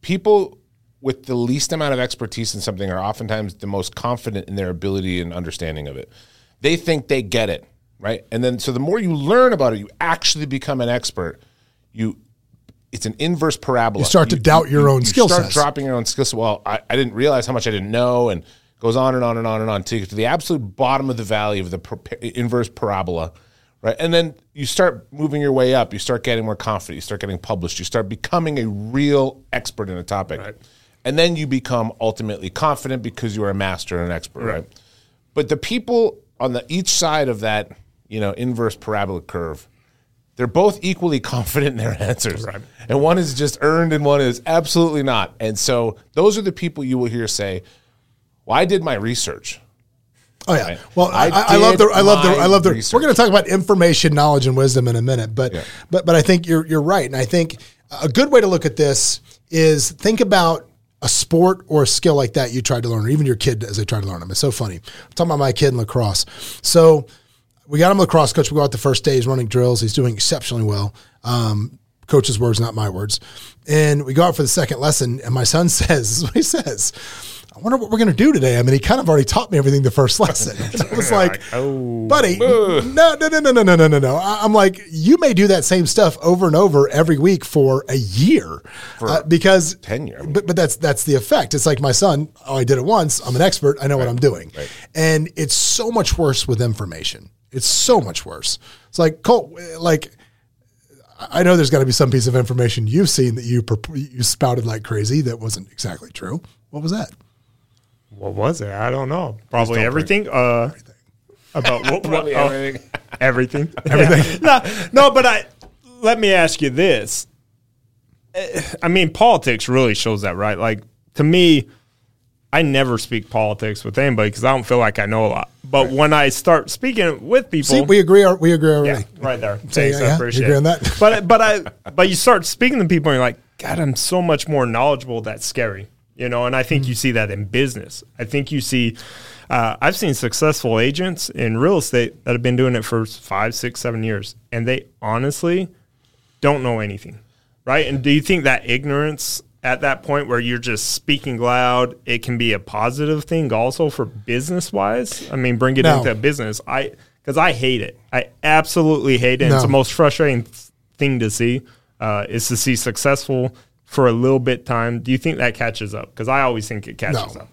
people with the least amount of expertise in something are oftentimes the most confident in their ability and understanding of it. They think they get it, right? And then so the more you learn about it, you actually become an expert. You it's an inverse parabola. You start to doubt your own you skill start sets. dropping your own skill set. Well, I, I didn't realize how much I didn't know, and goes on and on and on and on to, to the absolute bottom of the valley of the per, inverse parabola, right? And then you start moving your way up. You start getting more confident. You start getting published. You start becoming a real expert in a topic, and then you become ultimately confident because you are a master and an expert, right? But the people on the each side of that, you know, inverse parabola curve, they're both equally confident in their answers. Right. And one is just earned and one is absolutely not. And so those are the people you will hear say, Well, I did my research. Oh yeah. Right. Well, I, I I, love the I love the I love the. research. We're going to talk about information, knowledge, and wisdom in a minute, but Yeah. but but I think you're you're right, and I think a good way to look at this is think about a sport or a skill like that you tried to learn, or even your kid as they try to learn them. It's so funny. I'm talking about my kid in lacrosse. So we got him a lacrosse coach. We go out the first day. He's running drills. He's doing exceptionally well. Um, coach's words, not my words. And we go out for the second lesson, and my son says, "This is what he says." I wonder what we're going to do today. I mean, he kind of already taught me everything the first lesson. I was like, oh, buddy, uh. no, no, no, no, no, no, no, no. I'm like, you may do that same stuff over and over every week for a year for uh, because tenure. I. But, but that's, that's the effect. It's like my son, oh, I did it once. I'm an expert. I know right. what I'm doing. Right. And it's so much worse with information. It's so much worse. It's like, Colt, like, I know there's got to be some piece of information you've seen that you you spouted like crazy that wasn't exactly true. What was that? What was it? I don't know. Probably everything. Uh, about what? Probably oh, everything. everything. Everything. no, no, but I let me ask you this. Eh, I mean, politics really shows that, right? Like to me, I never speak politics with anybody because I don't feel like I know a lot. But when I start speaking with people, See, we agree. We agree already. yeah, right there. So, Thanks, yeah, I yeah, you appreciate agree it. on that? But but I but you start speaking to people and you're like, God, I'm so much more knowledgeable. That's scary, you know. And I think you see that in business. I think you see. Uh, I've seen successful agents in real estate that have been doing it for five, six, seven years, and they honestly don't know anything, right? And do you think that ignorance at that point where you're just speaking loud, it can be a positive thing also for business wise? I mean, bring it No. into business. I because I hate it. I absolutely hate it. It's the most frustrating th- thing to see uh, is to see successful for a little bit time. Do you think that catches up? Because I always think it catches No. up.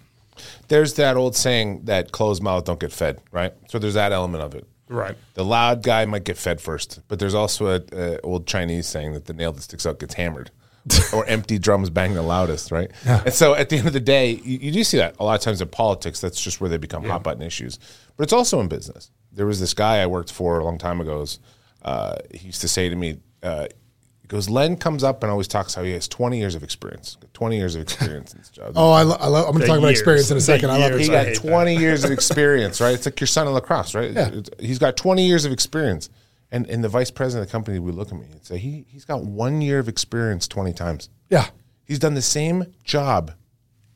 There's that old saying that closed mouth don't get fed, right? So there's that element of it. Right. The loud guy might get fed first, but there's also a, a old Chinese saying that the nail that sticks out gets hammered, or empty drums bang the loudest, right? And so at the end of the day, you, you do see that a lot of times in politics. That's just where they become hot button issues. But it's also in business. There was this guy I worked for a long time ago. Uh, he used to say to me, uh, he goes, Len comes up and always talks how he has 20 years of experience, 20 years of experience in his job. Oh, I, lo- I love. I'm going to talk about years. experience in a The second. I love years. it. He I got hate 20 years of experience, right? It's like your son in lacrosse, right? Yeah. It's- He's got 20 years of experience. And, and the vice president of the company would look at me and say, he, he's got one year of experience 20 times. Yeah. He's done the same job.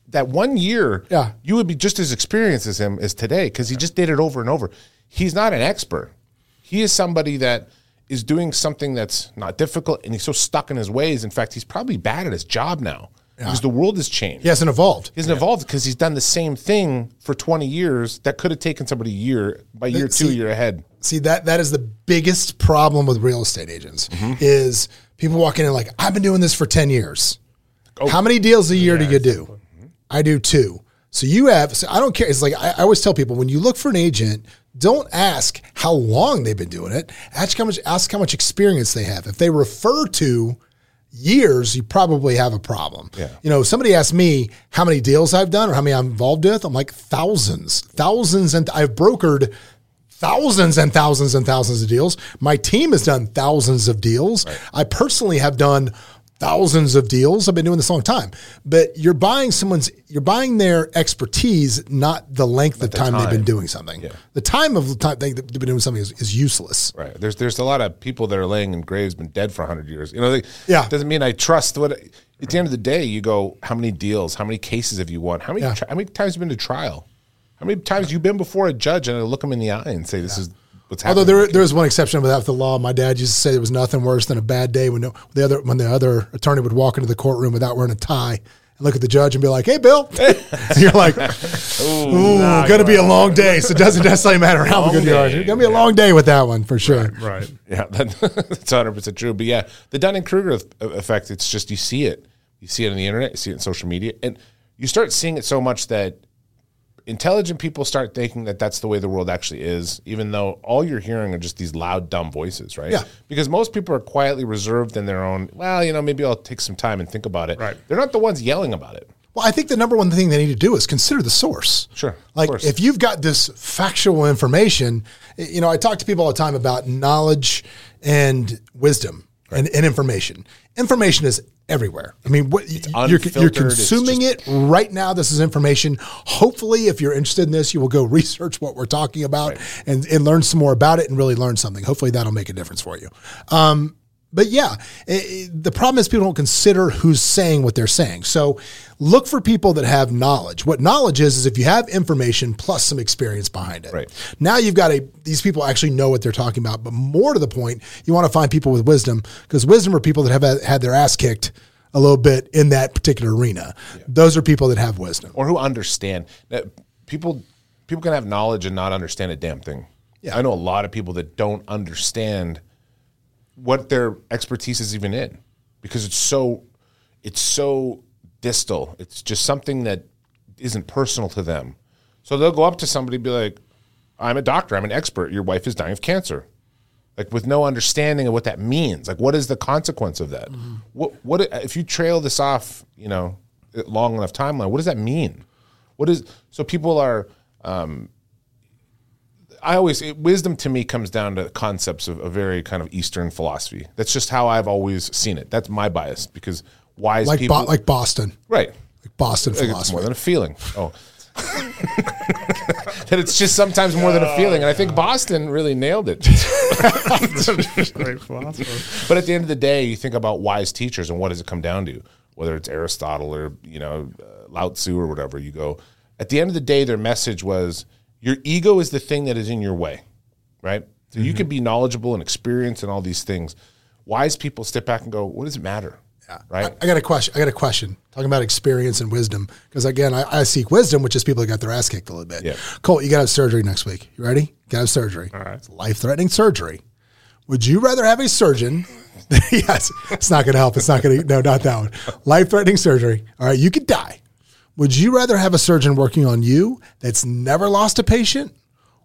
That one year, Yeah. you would be just as experienced as him as today because he just did it over and over. He's not an expert. He is somebody that is doing something that's not difficult and he's so stuck in his ways. In fact, he's probably bad at his job now. because the world has changed. He hasn't evolved. He hasn't evolved because he's done the same thing for 20 years that could have taken somebody a year. By year two, see- you're ahead. See that that is the biggest problem with real estate agents Mm-hmm. is people walking in like I've been doing this for ten years. Oh. How many deals a year do you do? I do two. So you have. So I don't care. It's like I, I always tell people when you look for an agent, don't ask how long they've been doing it. Ask how much. Ask how much experience they have. If they refer to years, you probably have a problem. Yeah. You know, somebody asked me how many deals I've done or how many I'm involved with. I'm like thousands, thousands, and I've brokered thousands and thousands and thousands of deals. My team has done thousands of deals. I personally have done thousands of deals. I've been doing this a long time. But you're buying someone's you're buying their expertise, not the length of time, they've been doing something. The time of the time they've been doing something is, is useless. Right. There's there's a lot of people that are laying in graves, been dead for 100 years. You know, they, Yeah. doesn't mean I trust what. At the end of the day, you go, how many deals, how many cases have you won? How many Yeah. how many times have you been to trial? How many times you been before a judge and I look them in the eye and say, this is what's happening? Although there, there is one exception without the law. My dad used to say there was nothing worse than a bad day when no, the other when the other attorney would walk into the courtroom without wearing a tie and look at the judge and be like, "Hey, Bill," and you're like, "Ooh, gonna be a long day." So it doesn't necessarily matter how good you are. It's gonna be a long day with that one for sure. Right. Yeah, that, that's 100 percent true. But yeah, the Dunning Kruger effect. It's just you see it, you see it on the internet, you see it in social media, and you start seeing it so much that intelligent people start thinking that that's the way the world actually is, even though all you're hearing are just these loud, dumb voices, right? Yeah. Because most people are quietly reserved in their own. Well, you know, maybe I'll take some time and think about it. Right. They're not the ones yelling about it. Well, I think the number one thing they need to do is consider the source. Sure, Like if you've got this factual information, you know, I talk to people all the time about knowledge and wisdom and, and information. Information is everywhere. I mean, what you're, you're consuming it right now. This is information. Hopefully, if you're interested in this, you will go research what we're talking about and, and learn some more about it and really learn something. Hopefully, that'll make a difference for you. Um, but yeah, i- i- the problem is people don't consider who's saying what they're saying. So look for people that have knowledge. What knowledge is is if you have information plus some experience behind it. Right. Now you've got a these people actually know what they're talking about. But more to the point, you want to find people with wisdom because wisdom are people that have had- their ass kicked a little bit in that particular arena. Those are people that have wisdom. or who understand people people can have knowledge and not understand a damn thing. Yeah. I know a lot of people that don't understand what their expertise is even in because it's so it's so distal. It's just something that isn't personal to them. So they'll go up to somebody and be like, I'm a doctor, I'm an expert. Your wife is dying of cancer. Like with no understanding of what that means. Like what is the consequence of that? What what if you trail this off, you know, long enough timeline, what does that mean? What is so people are um I always it, wisdom to me comes down to concepts of a very kind of Eastern philosophy. That's just how I've always seen it. That's my bias because wise Like people, Bo- like Boston. right? Like Boston Like, It's philosophy. more than a feeling. Oh, that it's just sometimes more than a feeling, and I think Boston really nailed it. But at the end of the day, you think about wise teachers and what does it come down to? Whether it's Aristotle or you know uh, Lao Tzu or whatever, you go. At the end of the day, their message was your ego is the thing that is in your way, right? So you can mm-hmm. be knowledgeable and experienced and all these things. Wise people step back and go, "What does it matter?" Yeah. Right? I got a question. I got a question. Talking about experience and wisdom, because again, I, I seek wisdom, which is people that got their ass kicked a little bit. Yeah. Colt, you got to have surgery next week. You ready? You got to have surgery. All right. It's life-threatening surgery. Would you rather have a surgeon? yes, it's not going to help. It's not going to. No, not that one. Life-threatening surgery. All right, you could die. Would you rather have a surgeon working on you that's never lost a patient,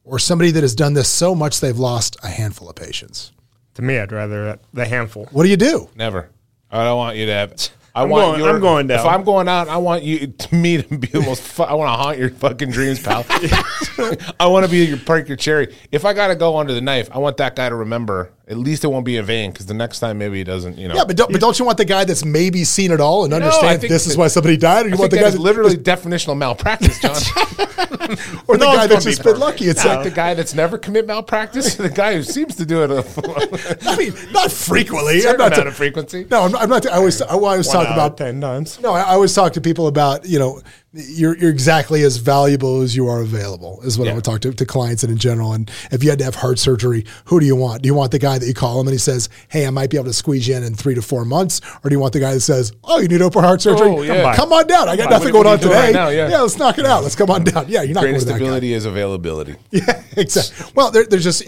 or somebody that has done this so much they've lost a handful of patients? To me, I'd rather the handful. What do you do? Never. I don't want you to have. I I'm want going- your, I'm going down. If I'm going out, I want you to me to be the most. Fu- I want to haunt your fucking dreams, pal. I want to be your park your cherry. If I got to go under the knife, I want that guy to remember. At least it won't be in vain because the next time maybe he doesn't. You know. Yeah, but don't, but don't you want the guy that's maybe seen it all and I understands think this is why somebody died, or you I want the guy is that literally definitional malpractice, John. or the No guy that's be just been lucky? It's like like, the guy that's never commit malpractice, the guy who seems to do it a I mean, not frequently. I'm not. amount of frequently. No, I'm, I'm not. I always, I always One talk out about. ten times. No, I I always talk to people about you know you're, you're exactly as valuable as you are available is what I would talk to, to clients and in general. And if you had to have heart surgery, who do you want? Do you want the guy that you call him and he says, Hey, I might be able to squeeze you in in three to four months? Or do you want the guy that says, Oh, you need open heart oh, surgery? Oh, yeah. Come on down. I got by. nothing What- going on what are today. right now? Yeah. let's knock it out. Let's come on down. Yeah, you're not going Greatest to that guy. ability is availability. Yeah, exactly. Well, there, there's just,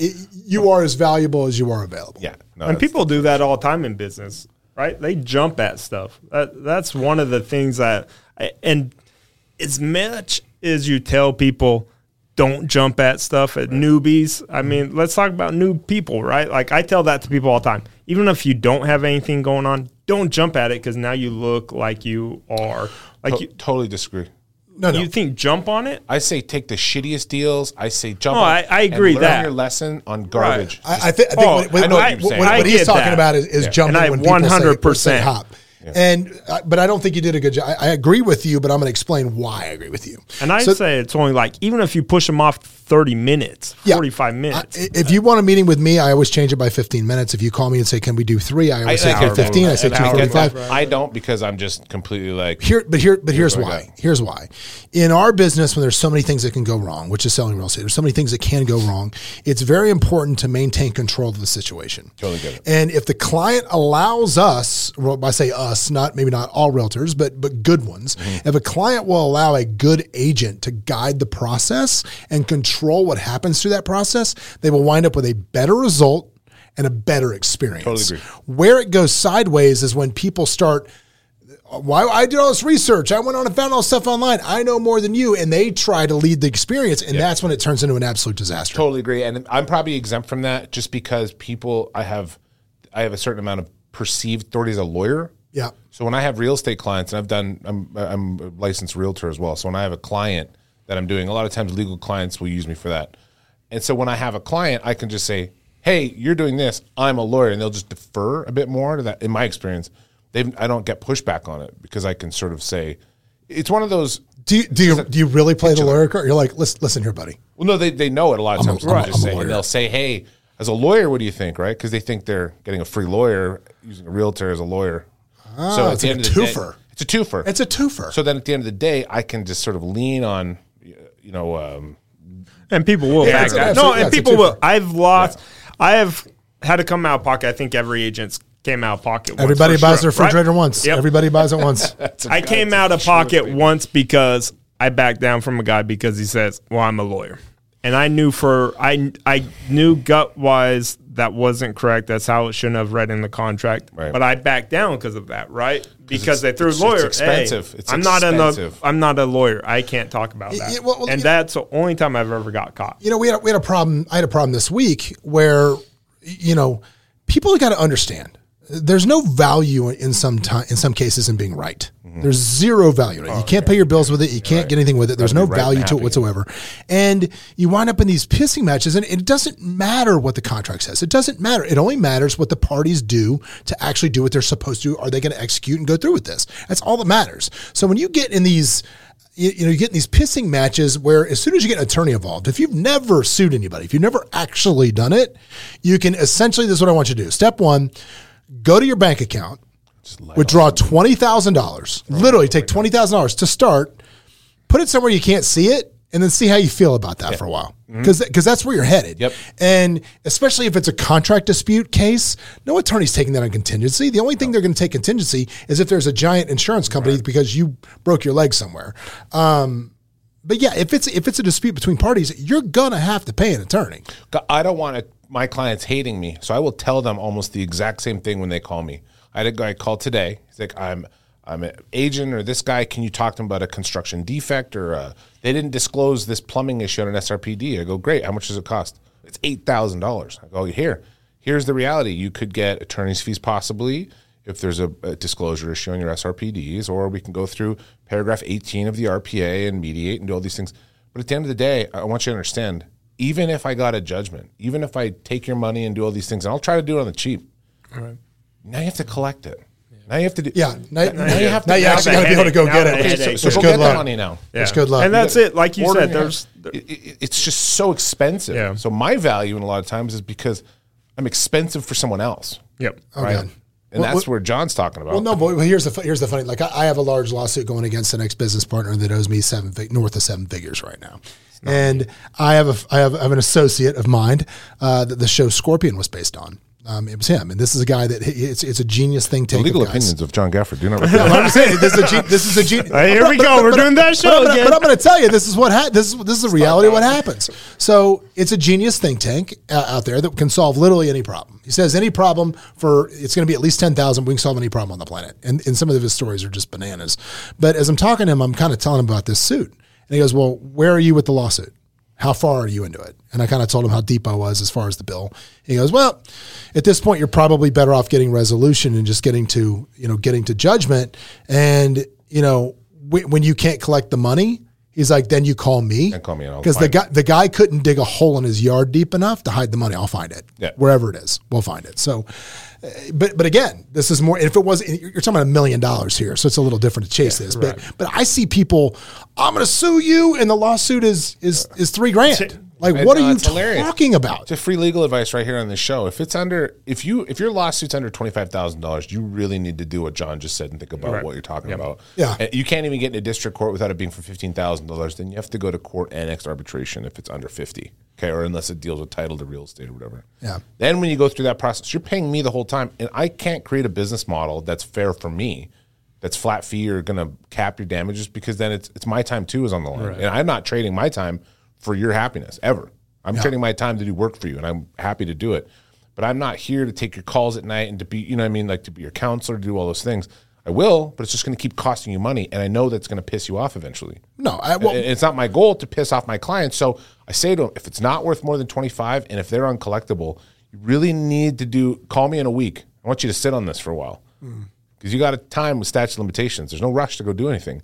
you are as valuable as you are available. Yeah. No, and people do that all the time in business, right? They jump at stuff. That, that's one of the things that, and as much as you tell people, don't jump at stuff at newbies. I mm-hmm. mean, let's talk about new people, right? Like I tell that to people all the time. Even if you don't have anything going on, don't jump at it because now you look like you are. Like To- you, totally disagree. No, no. you think jump on it? I say take the shittiest deals. I say jump. No, on I- I and agree learn that. your lesson on garbage. I, I, thi- I think Oh, what, what, I know what what- what- what I he's talking that. about is, is Yeah. jumping And I when people say, 100% say hop. And uh, but I don't think you did a good job. I, I agree with you, but I'm going to explain why I agree with you. And I So- say it's only like even if you push them off thirty minutes, Yeah. forty five I- minutes. if you want a meeting with me, I always change it by 15 minutes. If you call me and say, "Can we do three? I always say, I 15." I say and I get 245. I don't because I'm just completely like Here, but here, but here's why. got. Here's why. In our business, when there's so many things that can go wrong, which is selling real estate, there's so many things that can go wrong. It's very important to maintain control of the situation. Totally get it. And if the client allows us, well, by say us, not maybe not all realtors, but but good ones, Mm-hmm. if a client will allow a good agent to guide the process and control what happens through that process, they will wind up with a better result and a better experience. Totally agree. Where it goes sideways is when people start why I did all this research. I went on and found all this stuff online. I know more than you, and they try to lead the experience, and that's when it turns into an absolute disaster. totally agree. And I'm probably exempt from that just because people I have I have a certain amount of perceived authority as a lawyer. Yeah. So when I have real estate clients, and I've done, I'm, I'm a licensed realtor as well. So when I have a client that I'm doing, a lot of times legal clients will use me for that. And so when I have a client, I can just say, "Hey, you're doing this. I'm a lawyer," and they'll just defer a bit more to that. In my experience, they I don't get pushback on it because I can sort of say, it's one of those. Do you, do you, do you really play the lawyer card? You're like, listen, listen here, buddy. Well, no, they, they know it a lot of times. I'm Right. Just I'm and they'll say, "Hey, as a lawyer, what do you think?" Right? Because they think they're getting a free lawyer using a realtor as a lawyer. So Ah, it's like a twofer. it's a twofer. It's a twofer. So then, at the end of the day, I can just sort of lean on, you know, um, And people will Yeah, back that. No, and it's people will. I've lost. I have had to come out of pocket. I think every agent's came out of pocket. once Everybody for buys sure, their refrigerator right? once. Yep. Everybody buys it once. I came out of pocket once because I backed down from a guy because he says, "Well, I'm a lawyer," and I knew for I I knew gut wise that wasn't correct. That's how it shouldn't have read in the contract. Right. But I backed down because of that, right? Because they threw it's- lawyer. it's Hey, expensive. It's I'm not in expensive. the. I'm not a lawyer. I can't talk about that. yeah, well, well, and you- that's the only time I've ever got caught. you know, we had, a, we had a problem. I had a problem this week where, you know, people got to understand there's no value in some time, in some cases in being right. There's zero value in it. You can't pay your bills with it. You can't get anything with it. There's no right value to it whatsoever. And you wind up in these pissing matches, and it doesn't matter what the contract says. It doesn't matter. It only matters what the parties do to actually do what they're supposed to. Are they going to execute and go through with this? That's all that matters. So when you get in these you, you know, you get in these pissing matches where as soon as you get an attorney involved, if you've never sued anybody, if you've never actually done it, you can essentially, this is what I want you to do. Step one, go to your bank account, withdraw $20,000, literally take $20,000 to start, put it somewhere you can't see it, and then see how you feel about that for a while. Because because that's where you're headed. Yep. And especially if it's a contract dispute case, no attorney's taking that on contingency. The only thing they're going to take contingency is if there's a giant insurance company because you broke your leg somewhere. Um, but yeah, if it's if it's a dispute between parties, you're gonna have to pay an attorney. I don't want it- my clients hating me, so I will tell them almost the exact same thing when they call me. I had a guy call today. He's like, "I'm I'm an agent, or this guy. Can you talk to him about a construction defect, or uh, they didn't disclose this plumbing issue on an SRPD?" I go, "Great. How much does it cost?" It's eight thousand dollars. I go, "Here, here's the reality. You could get attorney's fees possibly." If there's a, a disclosure issue on your SRPDs, or we can go through paragraph 18 of the RPA and mediate and do all these things. But at the end of the day, I want you to understand even if I got a judgment, even if I take your money and do all these things, and I'll try to do it on the cheap. Now you have to collect it. Now you have to do. Yeah, now, now, you you, have to- now you actually the got to be able to go headache, get it. the There's- headache. So there's go good get the luck. money now. It's good luck. And that's it. Like you Order said, there's. It- it- it's just so expensive. Yeah. So my value in a lot of times is because I'm expensive for someone else. yep. Oh, right? God. and Well, that's well- where John's talking about. Well, no, but here's the here's the funny. Like, I, I have a large lawsuit going against the next business partner that owes me seven north of seven figures right now, and I have a I have, I have an associate of mine uh, that the show Scorpion was based on. Um, it was him, and this is a guy that it's it's a genius think tank. legal of opinions of John Gafford do not. Yeah, I'm saying this is a ge- this is a ge- Hey, here we go. We're doing that show but I'm gonna- again. But I'm going to tell you, this is what ha- this is this is the reality of what happens. So it's a genius think tank uh, out there that can solve literally any problem. He says any problem for it's going to be at least ten thousand. We can solve any problem on the planet. And and some of his stories are just bananas. But as I'm talking to him, I'm kind of telling him about this suit, and he goes, "Well, where are you with the lawsuit?" How far are you into it? And I kind of told him how deep I was as far as the bill. He goes, "Well, at this point, you're probably better off getting resolution and just getting to you know getting to judgment. And you know w- when you can't collect the money, he's like, then you call me. Then call me because the guy the guy couldn't dig a hole in his yard deep enough to hide the money. I'll find it. Yeah. wherever it is, we'll find it. So." But but again, this is more. If it was, you're talking about a million dollars here, so it's a little different to chase this. But but I see people. I'm going to sue you, and the lawsuit is is is three grand. Like, It's- what no, are you hilarious. talking about? It's a free legal advice right here on this show. If it's under, if you, if your lawsuit's under twenty five thousand dollars, you really need to do what John just said and think about Right. what you're talking about. Yeah. And you can't even get into district court without it being for fifteen thousand dollars. Then you have to go to court annexed arbitration if it's under fifty. Okay, or unless it deals with title to real estate or whatever. Yeah. Then when you go through that process, you're paying me the whole time, and I can't create a business model that's fair for me. That's flat fee or going to cap your damages because then it's it's my time too is on the line, and I'm not trading my time for your happiness ever. I'm trading my time to do work for you, and I'm happy to do it. But I'm not here to take your calls at night and to be, you know, what I mean, like to be your counselor, to do all those things. I will, but it's just going to keep costing you money, and I know that's going to piss you off eventually. No, I, well, it's not my goal to piss off my clients. So I say to them, if it's not worth more than 25 and if they're uncollectible, you really need to do, call me in a week. I want you to sit on this for a while mm. because you got a time with statute limitations. There's no rush to go do anything.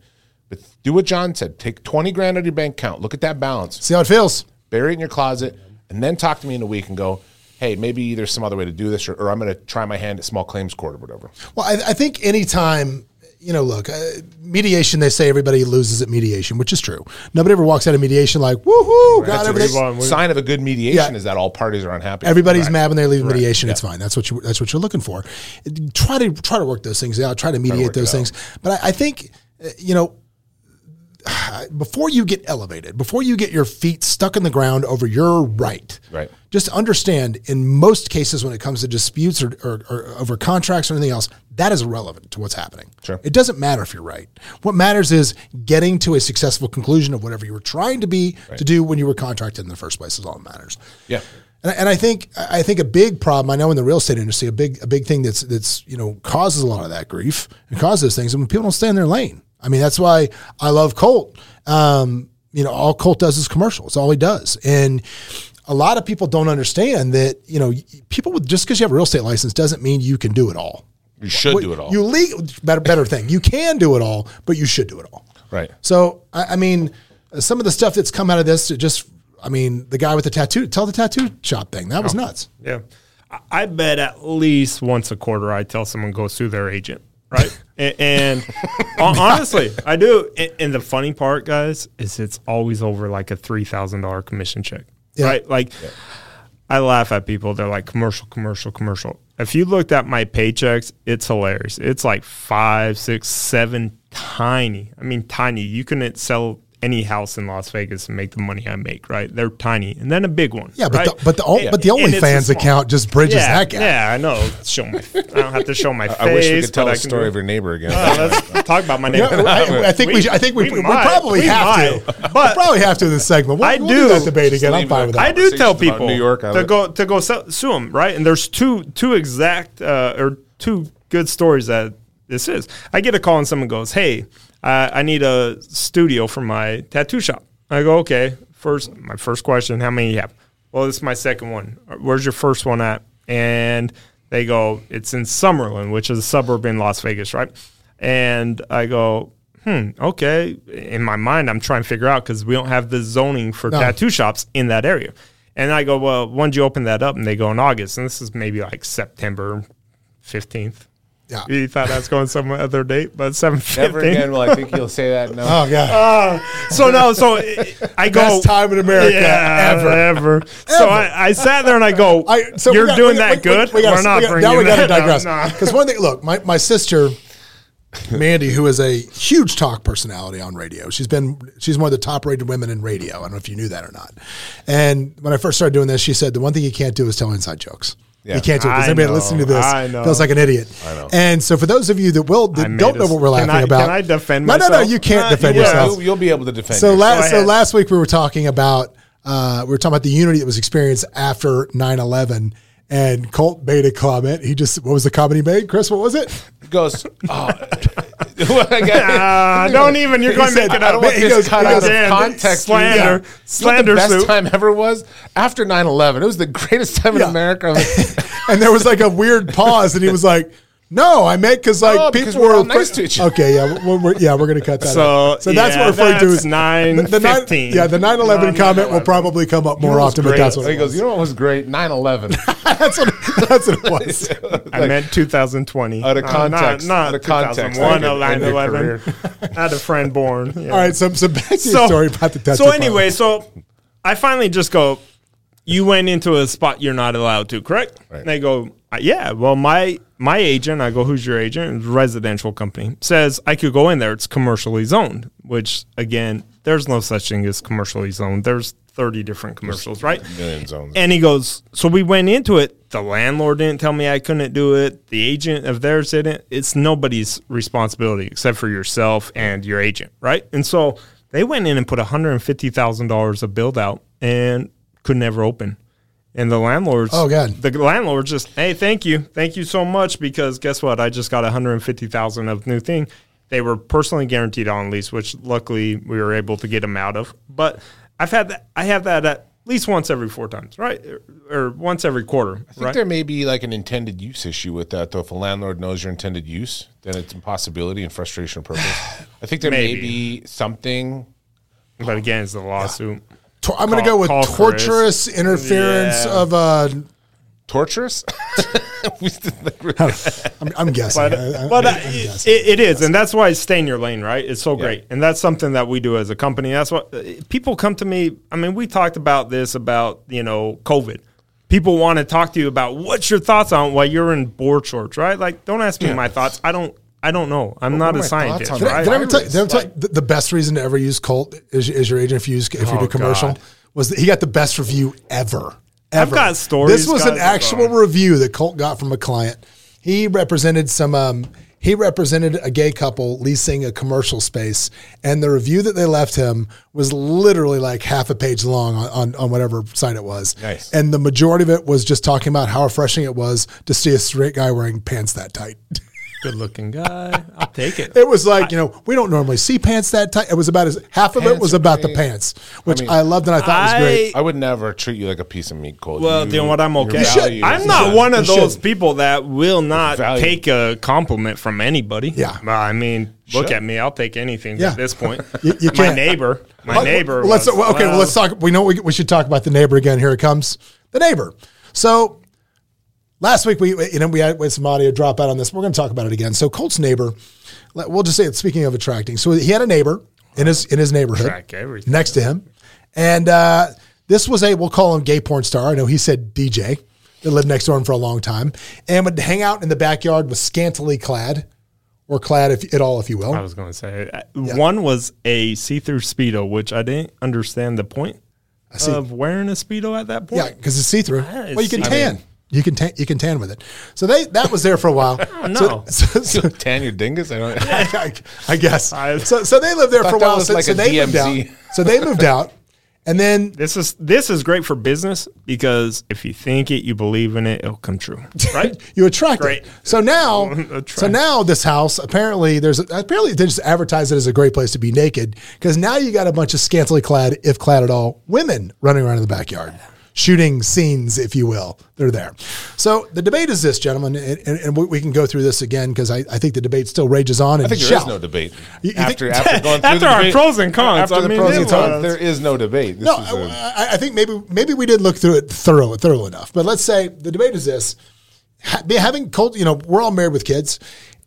But do what John said. Take 20 grand out of your bank account. Look at that balance. see how it feels. Bury it in your closet and then talk to me in a week and go, hey, maybe there's some other way to do this or, or I'm going to try my hand at small claims court or whatever. Well, I, I think anytime, you know, look, uh, mediation, they say everybody loses at mediation, which is true. Nobody ever walks out of mediation like, woohoo, got That's a everything. Well, sign of a good mediation Yeah. is that all parties are unhappy. Everybody's mad when they leave mediation. It's fine. That's what you. That's what you're looking for. Try to try to work those things out. Try to mediate work it those out. things. But I, I think, uh, you know, before you get elevated, before you get your feet stuck in the ground over your right, Right. Just understand, in most cases, when it comes to disputes or, or, or over contracts or anything else, that is irrelevant to what's happening. Sure. It doesn't matter if you're right. What matters is getting to a successful conclusion of whatever you were trying to be to do when you were contracted in the first place is all that matters. Yeah. And, and I think I think a big problem I know in the real estate industry, a big a big thing that's that's you know causes a lot of that grief and causes those things, and when people don't stay in their lane. I mean, that's why I love Colt. Um, you know, all Colt does is commercial. It's all he does, and a lot of people don't understand that. You know, people with just because you have a real estate license doesn't mean you can do it all. You should What- do it all. You legal better better thing. You can do it all, but you should do it all. right. So I, I mean, uh, some of the stuff that's come out of this, just I mean, the guy with the tattoo, tell the tattoo shop thing, that was nuts. Yeah. I- I bet at least once a quarter I tell someone go sue their agent. Right. A- and honestly, I do. And the funny part, guys, is it's always over like a $3,000 commission check. Yeah. Right. Like, I laugh at people. They're like commercial, commercial, commercial. If you looked at my paychecks, it's hilarious. It's like five, six, seven tiny. I mean, tiny. You couldn't sell any house in Las Vegas and make the money I make, right? They're tiny. And then a big one. Yeah, but right? the, but the o- but the And it's a OnlyFans account just bridges yeah, that gap. Yeah, I know. Show my. I don't have to show my face. I wish we could tell but the story do- of your neighbor again. Uh, let's talk about my neighbor. Yeah, I, I think we, should- I think we, we, might. probably We have might. to. But we probably have to in this segment. We'll, I we'll do. that debate again. I'm fine with that. I do tell people New York, to go to go sue, sue them, right? And there's two two exact uh, or two good stories that this is. I get a call and someone goes, "Hey, uh, I need a studio for my tattoo shop." I go, "Okay." First, my first question: How many you have? Well, this is my second one. Where's your first one at? And they go, "It's in Summerlin, which is a suburb in Las Vegas, right?" And I go, hmm, okay. In my mind, I'm trying to figure out because we don't have the zoning for No. tattoo shops in that area. And I go, well, when did you open that up? And they go in August. And this is maybe like September 15th. Yeah. You thought I was going some other date, but seven Never again will I think you'll say that. No. Oh yeah. Oh, so no, so I go Best time in America yeah, ever. ever. So I, I sat there and I go, I, so "You're got- doing we- that we- good. We, we gotta, We're not we got- bringing now we got to that up." digress No. because one thing. Look, my my sister. Mandy, who is a huge talk personality on radio, she's been she's one of the top rated women in radio. I don't know if you knew that or not. And when I first started doing this, she said the one thing you can't do is tell inside jokes. Yeah. You can't do it because I anybody know, listening to this I know. feels like an idiot. I know. And so for those of you that will that don't know what we're can laughing I- about, can I defend myself? no, no, no, you can't Uh, defend you yourself. You'll, you'll be able to defend So yourself. last so last week we were talking about uh, we were talking about the unity that was experienced after 9-11 and Colt made a comment. He just what was the comment he made? Chris, what was it? He goes, oh, I got- Uh, don't even. You're going to make it I up. don't want He this goes, cut out of context. Slander. Yeah. You know Slander the best soup. time ever was after 9-11. It was the greatest time Yeah. in America. And there was like a weird pause, and he was like, "No, I meant because like Oh, people because we're were all nice to each other. Okay, yeah, we're, we're- yeah, we're gonna cut that. So, out. so that's yeah, what we're referring to that's as 9, the, nine- 15. Yeah, the 9-11 Not comment will 9/11. probably come up more know what's often, but that's what he it goes, was. you know what was great? 9-11. that's what that's what it was. I meant 2020. Out of Uh, context. Not, Out of context. 2001 End or your- end your 9/11. I had a friend born. yeah. All right, so so back to your story about the Tesla. So anyway, so I finally just go. You went into a spot you're not allowed to, correct? Right. And they go, "Uh, yeah. Well, my my agent, I go, who's your agent? Residential company says I could go in there. It's commercially zoned, which again, there's no such thing as commercially zoned. There's 30 different commercials, right? Million zones. And he goes, so we went into it. The landlord didn't tell me I couldn't do it. The agent of theirs didn't. It's nobody's responsibility except for yourself and your agent, right? And so they went in and put $150,000 of build out and could never open. And the landlords, Oh, God. the landlord just, hey, thank you, thank you so much because guess what? I just got 150,000 of new thing. They were personally guaranteed on lease, which luckily we were able to get them out of. But I've had that. I have that at least once every four times, right, or, or once every quarter, I think right? there may be like an intended use issue with that, though. If a landlord knows your intended use, then it's impossibility and frustration of purpose. I think there may be something. But again, it's the lawsuit. Tor- I'm going to go with call Chris. torturous interference Yeah. of uh, Torturous? We still think- I'm, I'm guessing. But, I- I- but uh, I'm it, guessing. it is, and that's why stay in your lane, right? It's so great, and that's something that we do as a company. That's what uh, people come to me. I mean, we talked about this about you know COVID. People want to talk to you about what's your thoughts on while you're in board shorts, right? Like, don't ask me my thoughts. I don't. I don't know. I'm not a scientist, thoughts on Did I, did I ever tell, did I ever virus, tell you the, the best reason to ever use Colt is, is your agent if you use if you Oh, do commercial God. was that he got the best review ever. I've Ever. got stories, This was an actual about- review that Colt got from a client. He represented some. Um, he represented a gay couple leasing a commercial space, and the review that they left him was literally like half a page long on, on, on whatever site it was. Nice. And the majority of it was just talking about how refreshing it was to see a straight guy wearing pants that tight. Good looking guy. I'll take it. It was like, you know, we don't normally see pants that tight. It was about as half of it was are about the pants, which I, mean, loved and I thought was great. I would never treat you like a piece of meat, Colt. Well, you know what? I'm your okay. values I'm not stuff. one of You those should. people that will not Value. take a compliment from anybody. Yeah. I mean, look Should. at me. I'll take anything Yeah. at this point. You- you my can't. neighbor, uh, my Well, neighbor. well, let's was, well, okay. Well, let's talk. We know we, we should talk about the neighbor again. Here it comes. The neighbor. So last week we you know we had, we had some audio drop out on this. We're going to talk about it again. So Colt's neighbor. We'll just say it. Speaking of attracting, so he had a neighbor in his in his neighborhood next to him, and uh, this was a we'll call him gay porn star. I know he said DJ. That lived next door him for a long time, and would hang out in the backyard with scantily clad, or clad if, at all, if you will. I was going to say uh, one was a see-through speedo, which I didn't understand the point of wearing a speedo at that point. Yeah, because it's see through. Ah, well, you can see-through. tan. You can tan. You can tan with it. So they that was there for a while. Oh, no. So, so- so- tan your dingus. I don't. I, I guess. So so they lived there for a while. So, like so a they moved out. So they moved out, and then This is this is great for business because if you think it, you believe in it, it'll come true, right? you attract Great. it. So now, Attract. so now this house apparently there's apparently they just advertise it as a great place to be naked because now you got a bunch of scantily clad, if clad at all, women running around in the backyard. Shooting scenes, if you will, they're there. So the debate is this, gentlemen, and, and, and we we can go through this again because I, I think the debate still rages on. And I think there shall. is no debate. You- you after think- after going through After the our debate, pros and cons, after I the mean, pros and cons, there is no debate. This No, is a- I, I think maybe maybe we did look through it thorough thorough enough. But let's say the debate is this: having Colt, you know, we're all married with kids.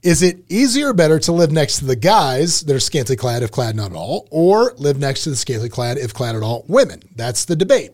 Is it easier or better to live next to the guys that are scantily clad, if clad not at all, or live next to the scantily clad, if clad at all, women? That's the debate.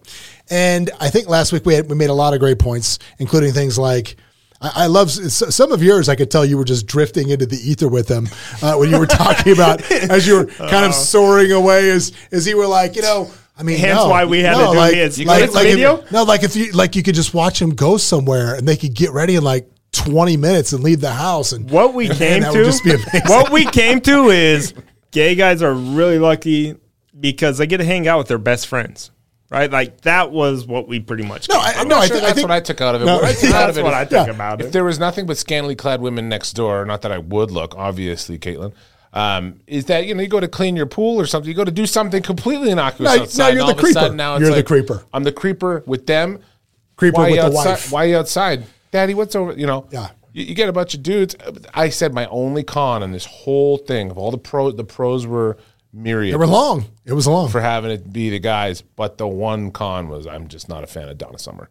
And I think last week we had, we made a lot of great points, including things like. I love some of yours. I could tell you were just drifting into the ether with them uh, when you were talking about as you were kind of soaring away as as you were like, you know, I mean, Hence no, why we had to do like, his- like, his like if- video? no, like if you like you could just watch him go somewhere and they could get ready in like 20 minutes and leave the house and What we and came that to, just be what we came to is gay guys are really lucky because they get to hang out with their best friends, right? Like that was what we pretty much. no, I, from. no, I, Sure, thi- I that's think what I took out of it. No, What I took out of it what is- I think yeah. about If it. there was nothing but scantily clad women next door, not that I would look, obviously, Caitlin, um, is that you know you go to clean your pool or something, you go to do something completely innocuous No, no, outside. you're and the all of a creeper. sudden now it's You're the creeper. I'm the creeper with them. creeper why with the outside? wife. Why are you outside, Daddy? What's over? You know, Yeah. You, you get a bunch of dudes. I said my only con on this whole thing of all the pros. The pros were myriad They were long. It was long. for having it be the guys, but the one con was I'm just not a fan of Donna Summer.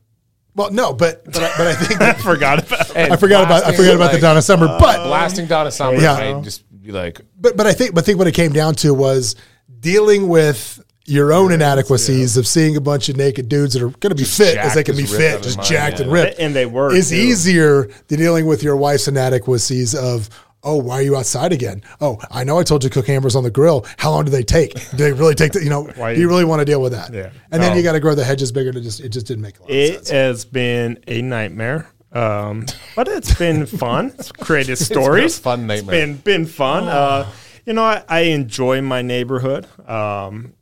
well, no, but but I, but I think I forgot about. I forgot about I forgot about the Donna Summer, uh, but blasting Donna Summer. Yeah. I'd just be like, but but I think but I think what it came down to was dealing with your own inadequacies of seeing a bunch of naked dudes that are going to be fit as they can be fit, just mind, jacked yeah. and ripped, And they were, is too. easier than dealing with your wife's inadequacies of. Oh, why are you outside again? Oh, I know I told you to cook hammers on the grill. How long do they take? Do they really take the, you know, Why do you really want to deal with that? Yeah. And then Oh. you got to grow the hedges bigger to just, it just didn't make a lot of sense. It has been a nightmare. Um, but it's been fun. It's created stories. fun nightmare. It's been been fun. Uh, you know, I, I enjoy my neighborhood. Um,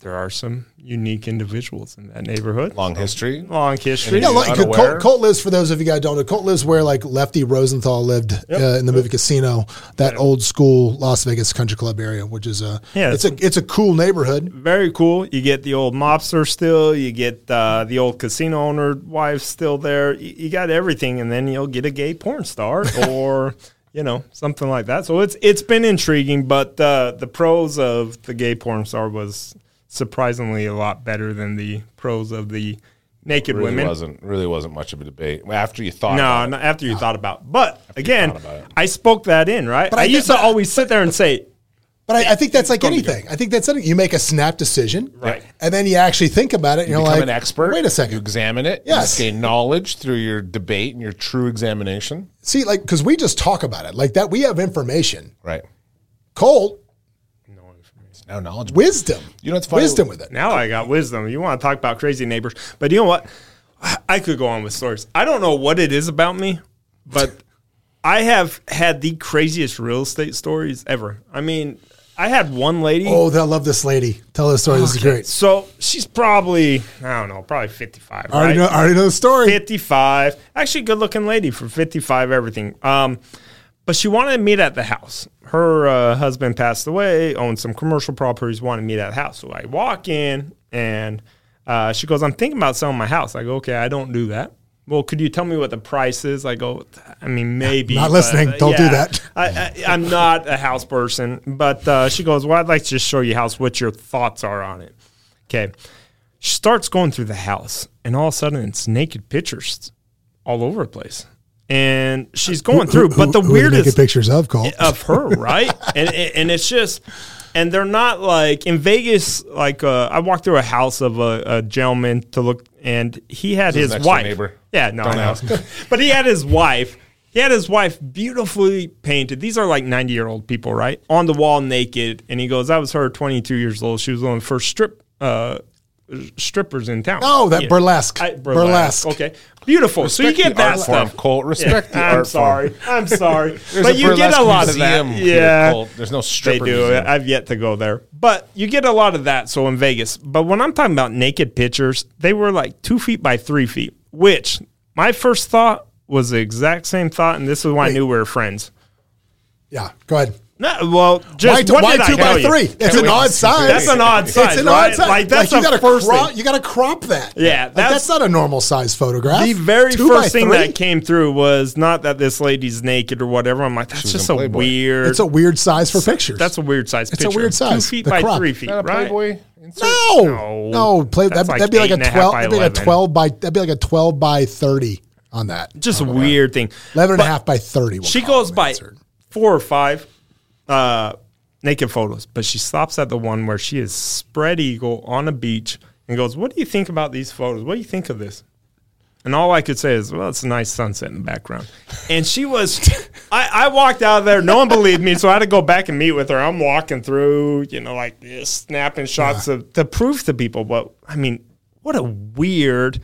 there are some unique individuals in that neighborhood. long history. Long history. Yeah, like. Colt, Colt lives for those of you guys don't know. Colt lives where like Lefty Rosenthal lived uh, in the movie Casino, that old school Las Vegas country club area, which is a Yeah, it's a it's a cool neighborhood. very cool. You get the old mobster still. You get uh, the old casino owner wife still there. You, you got everything, and then you'll get a gay porn star or you know something like that. So it's it's been intriguing, but uh, the pros of the gay porn star was surprisingly a lot better than the pros of the naked Really women. wasn't really wasn't much of a debate after you thought. No, about not after you ah. thought about. it. But again, about. I spoke that in right. But I, I used think- to always sit there and say, But I, I think that's like anything. I think that's anything. You make a snap decision, Right. And then you actually think about it, and you are become like, an expert. Wait a second. You examine it. Yes. You gain knowledge through your debate and your true examination. See, like because we just talk about it like that. We have information. Right. Colt Now knowledge. wisdom. You know what's funny? Wisdom with it. Now I got wisdom. You want to talk about crazy neighbors. But you know what? I could go on with stories. I don't know what it is about me, but I have had the craziest real estate stories ever. I mean, I had one lady. Oh, they'll love this lady. Tell the story. This is great. So she's probably, I don't know, probably 55. I already right? know. I already know the story. 55. Actually, good looking lady for 55, everything. Um, but she wanted to meet at the house. Her uh, husband passed away, owned some commercial properties, wanted to meet at the house. So I walk in and uh, she goes, I'm thinking about selling my house. I go, okay, I don't do that. Well, could you tell me what the price is? I go, I mean, maybe. Not but, listening. uh, Don't do that. I, I, I'm not a house person. But uh, she goes, well, I'd like to just show you house, what your thoughts are on it. Okay. She starts going through the house, and all of a sudden, it's naked pictures all over the place. And she's going through, but the Who- who are you weirdest naked pictures of Colt. of her, right? and and it's just, and they're not like in Vegas. Like uh, I walked through a house of a, a gentleman to look, and he had his his wife. neighbor? Yeah, no, no. but he had his wife. He had his wife beautifully painted. These are like ninety year old people, right? On the wall, naked, and he goes, "That was her, twenty two years old. She was one of the first strip." Uh, strippers in town. Oh, that burlesque. I- Burlesque. Okay, beautiful. so you get the that art stuff. form, Colt. Respect the I'm art sorry. form. I'm sorry. But you get a lot of that. here, Yeah. Colt. There's no They stripper do. museum. I've yet to go there. But you get a lot of that. So in Vegas. But when I'm talking about naked pictures, they were like two feet by three feet, which my first thought was the exact same thought. And this is why I knew we were friends. Yeah. Go ahead. No, well, Why, just t- what why two by tell you? three? It's an odd size. That's an odd size, It's an right? odd size. Like, that's you the gotta first crop, thing. You got to crop that. Yeah, Like, that's- that's, not a normal size photograph. The very Two by first thing three? that came through was not that this lady's naked or whatever. I'm like, that's was just a Playboy. weird. It's a weird size for pictures. That's a weird size It's a picture. weird size. Two feet The by crop. three feet, Not right? Playboy insert? no, No. no. Play that'd, like that'd be like a and a half twelve. by That'd be like a twelve by. That'd be like a twelve by thirty. on that. Just oh a weird thing. 11 and a half by 30. she goes by four or five uh, naked photos, but she stops at the one where she is spread eagle on a beach and goes, "What do you think about these photos? What do you think of this?" And all I could say is, "Well, it's a nice sunset in the background." And she was, I, I walked out of there. No one believed me, so I had to go back and meet with her. I'm walking through, you know, like this, snapping shots of, to prove to people. But I mean, what a weird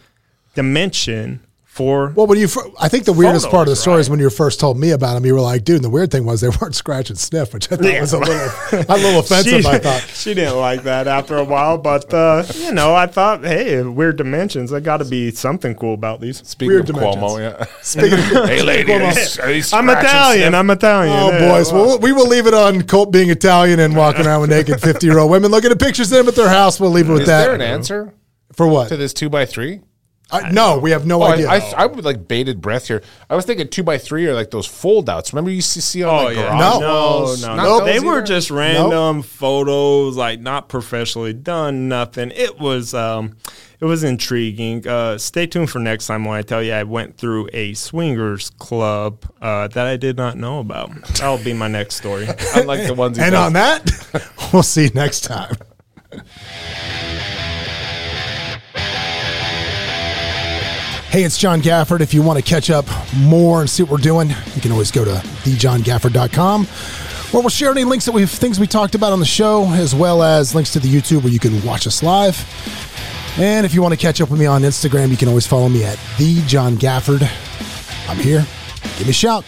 dimension for Well, when you, fir- I think the weirdest part of the Photos, story is when you first told me about them. You were like, "Dude," and the weird thing was they weren't scratch and sniff, which I thought Yeah. was a little, a little offensive. she, I thought. she didn't like that after a while, but uh, you know, I thought, hey, weird dimensions. There got to be something cool about these. Speaking Weird of dimensions. Cuomo, yeah. Speaking of, hey, lady, are these, are these I'm scratch and Italian. I'm Italian. Oh, Yeah, boys. Well, we will leave it on Colt being Italian and walking around with naked 50 year old women looking at pictures of them at their house. We'll leave it with Is that. there an answer For what? to this two by three? I, no, we have no Oh, idea. I, I, I would like bated breath here. I was thinking two by three or like those fold outs. Remember you used to see on Oh like yeah, garage No. walls? no, Not no. those They were just random photos, like not professionally done, nothing. It was, um, it was intriguing. Uh, stay tuned for next time when I tell you I went through a swingers club uh, that I did not know about. That'll be my next story. unlike the ones. he and does. on that, we'll see you next time. Hey, it's John Gafford. If you want to catch up more and see what we're doing, you can always go to thejohngafford.com where we'll share any links that we've things we talked about on the show, as well as links to the YouTube where you can watch us live. And if you want to catch up with me on Instagram, you can always follow me at the John Gafford. I'm here. Give me a shout.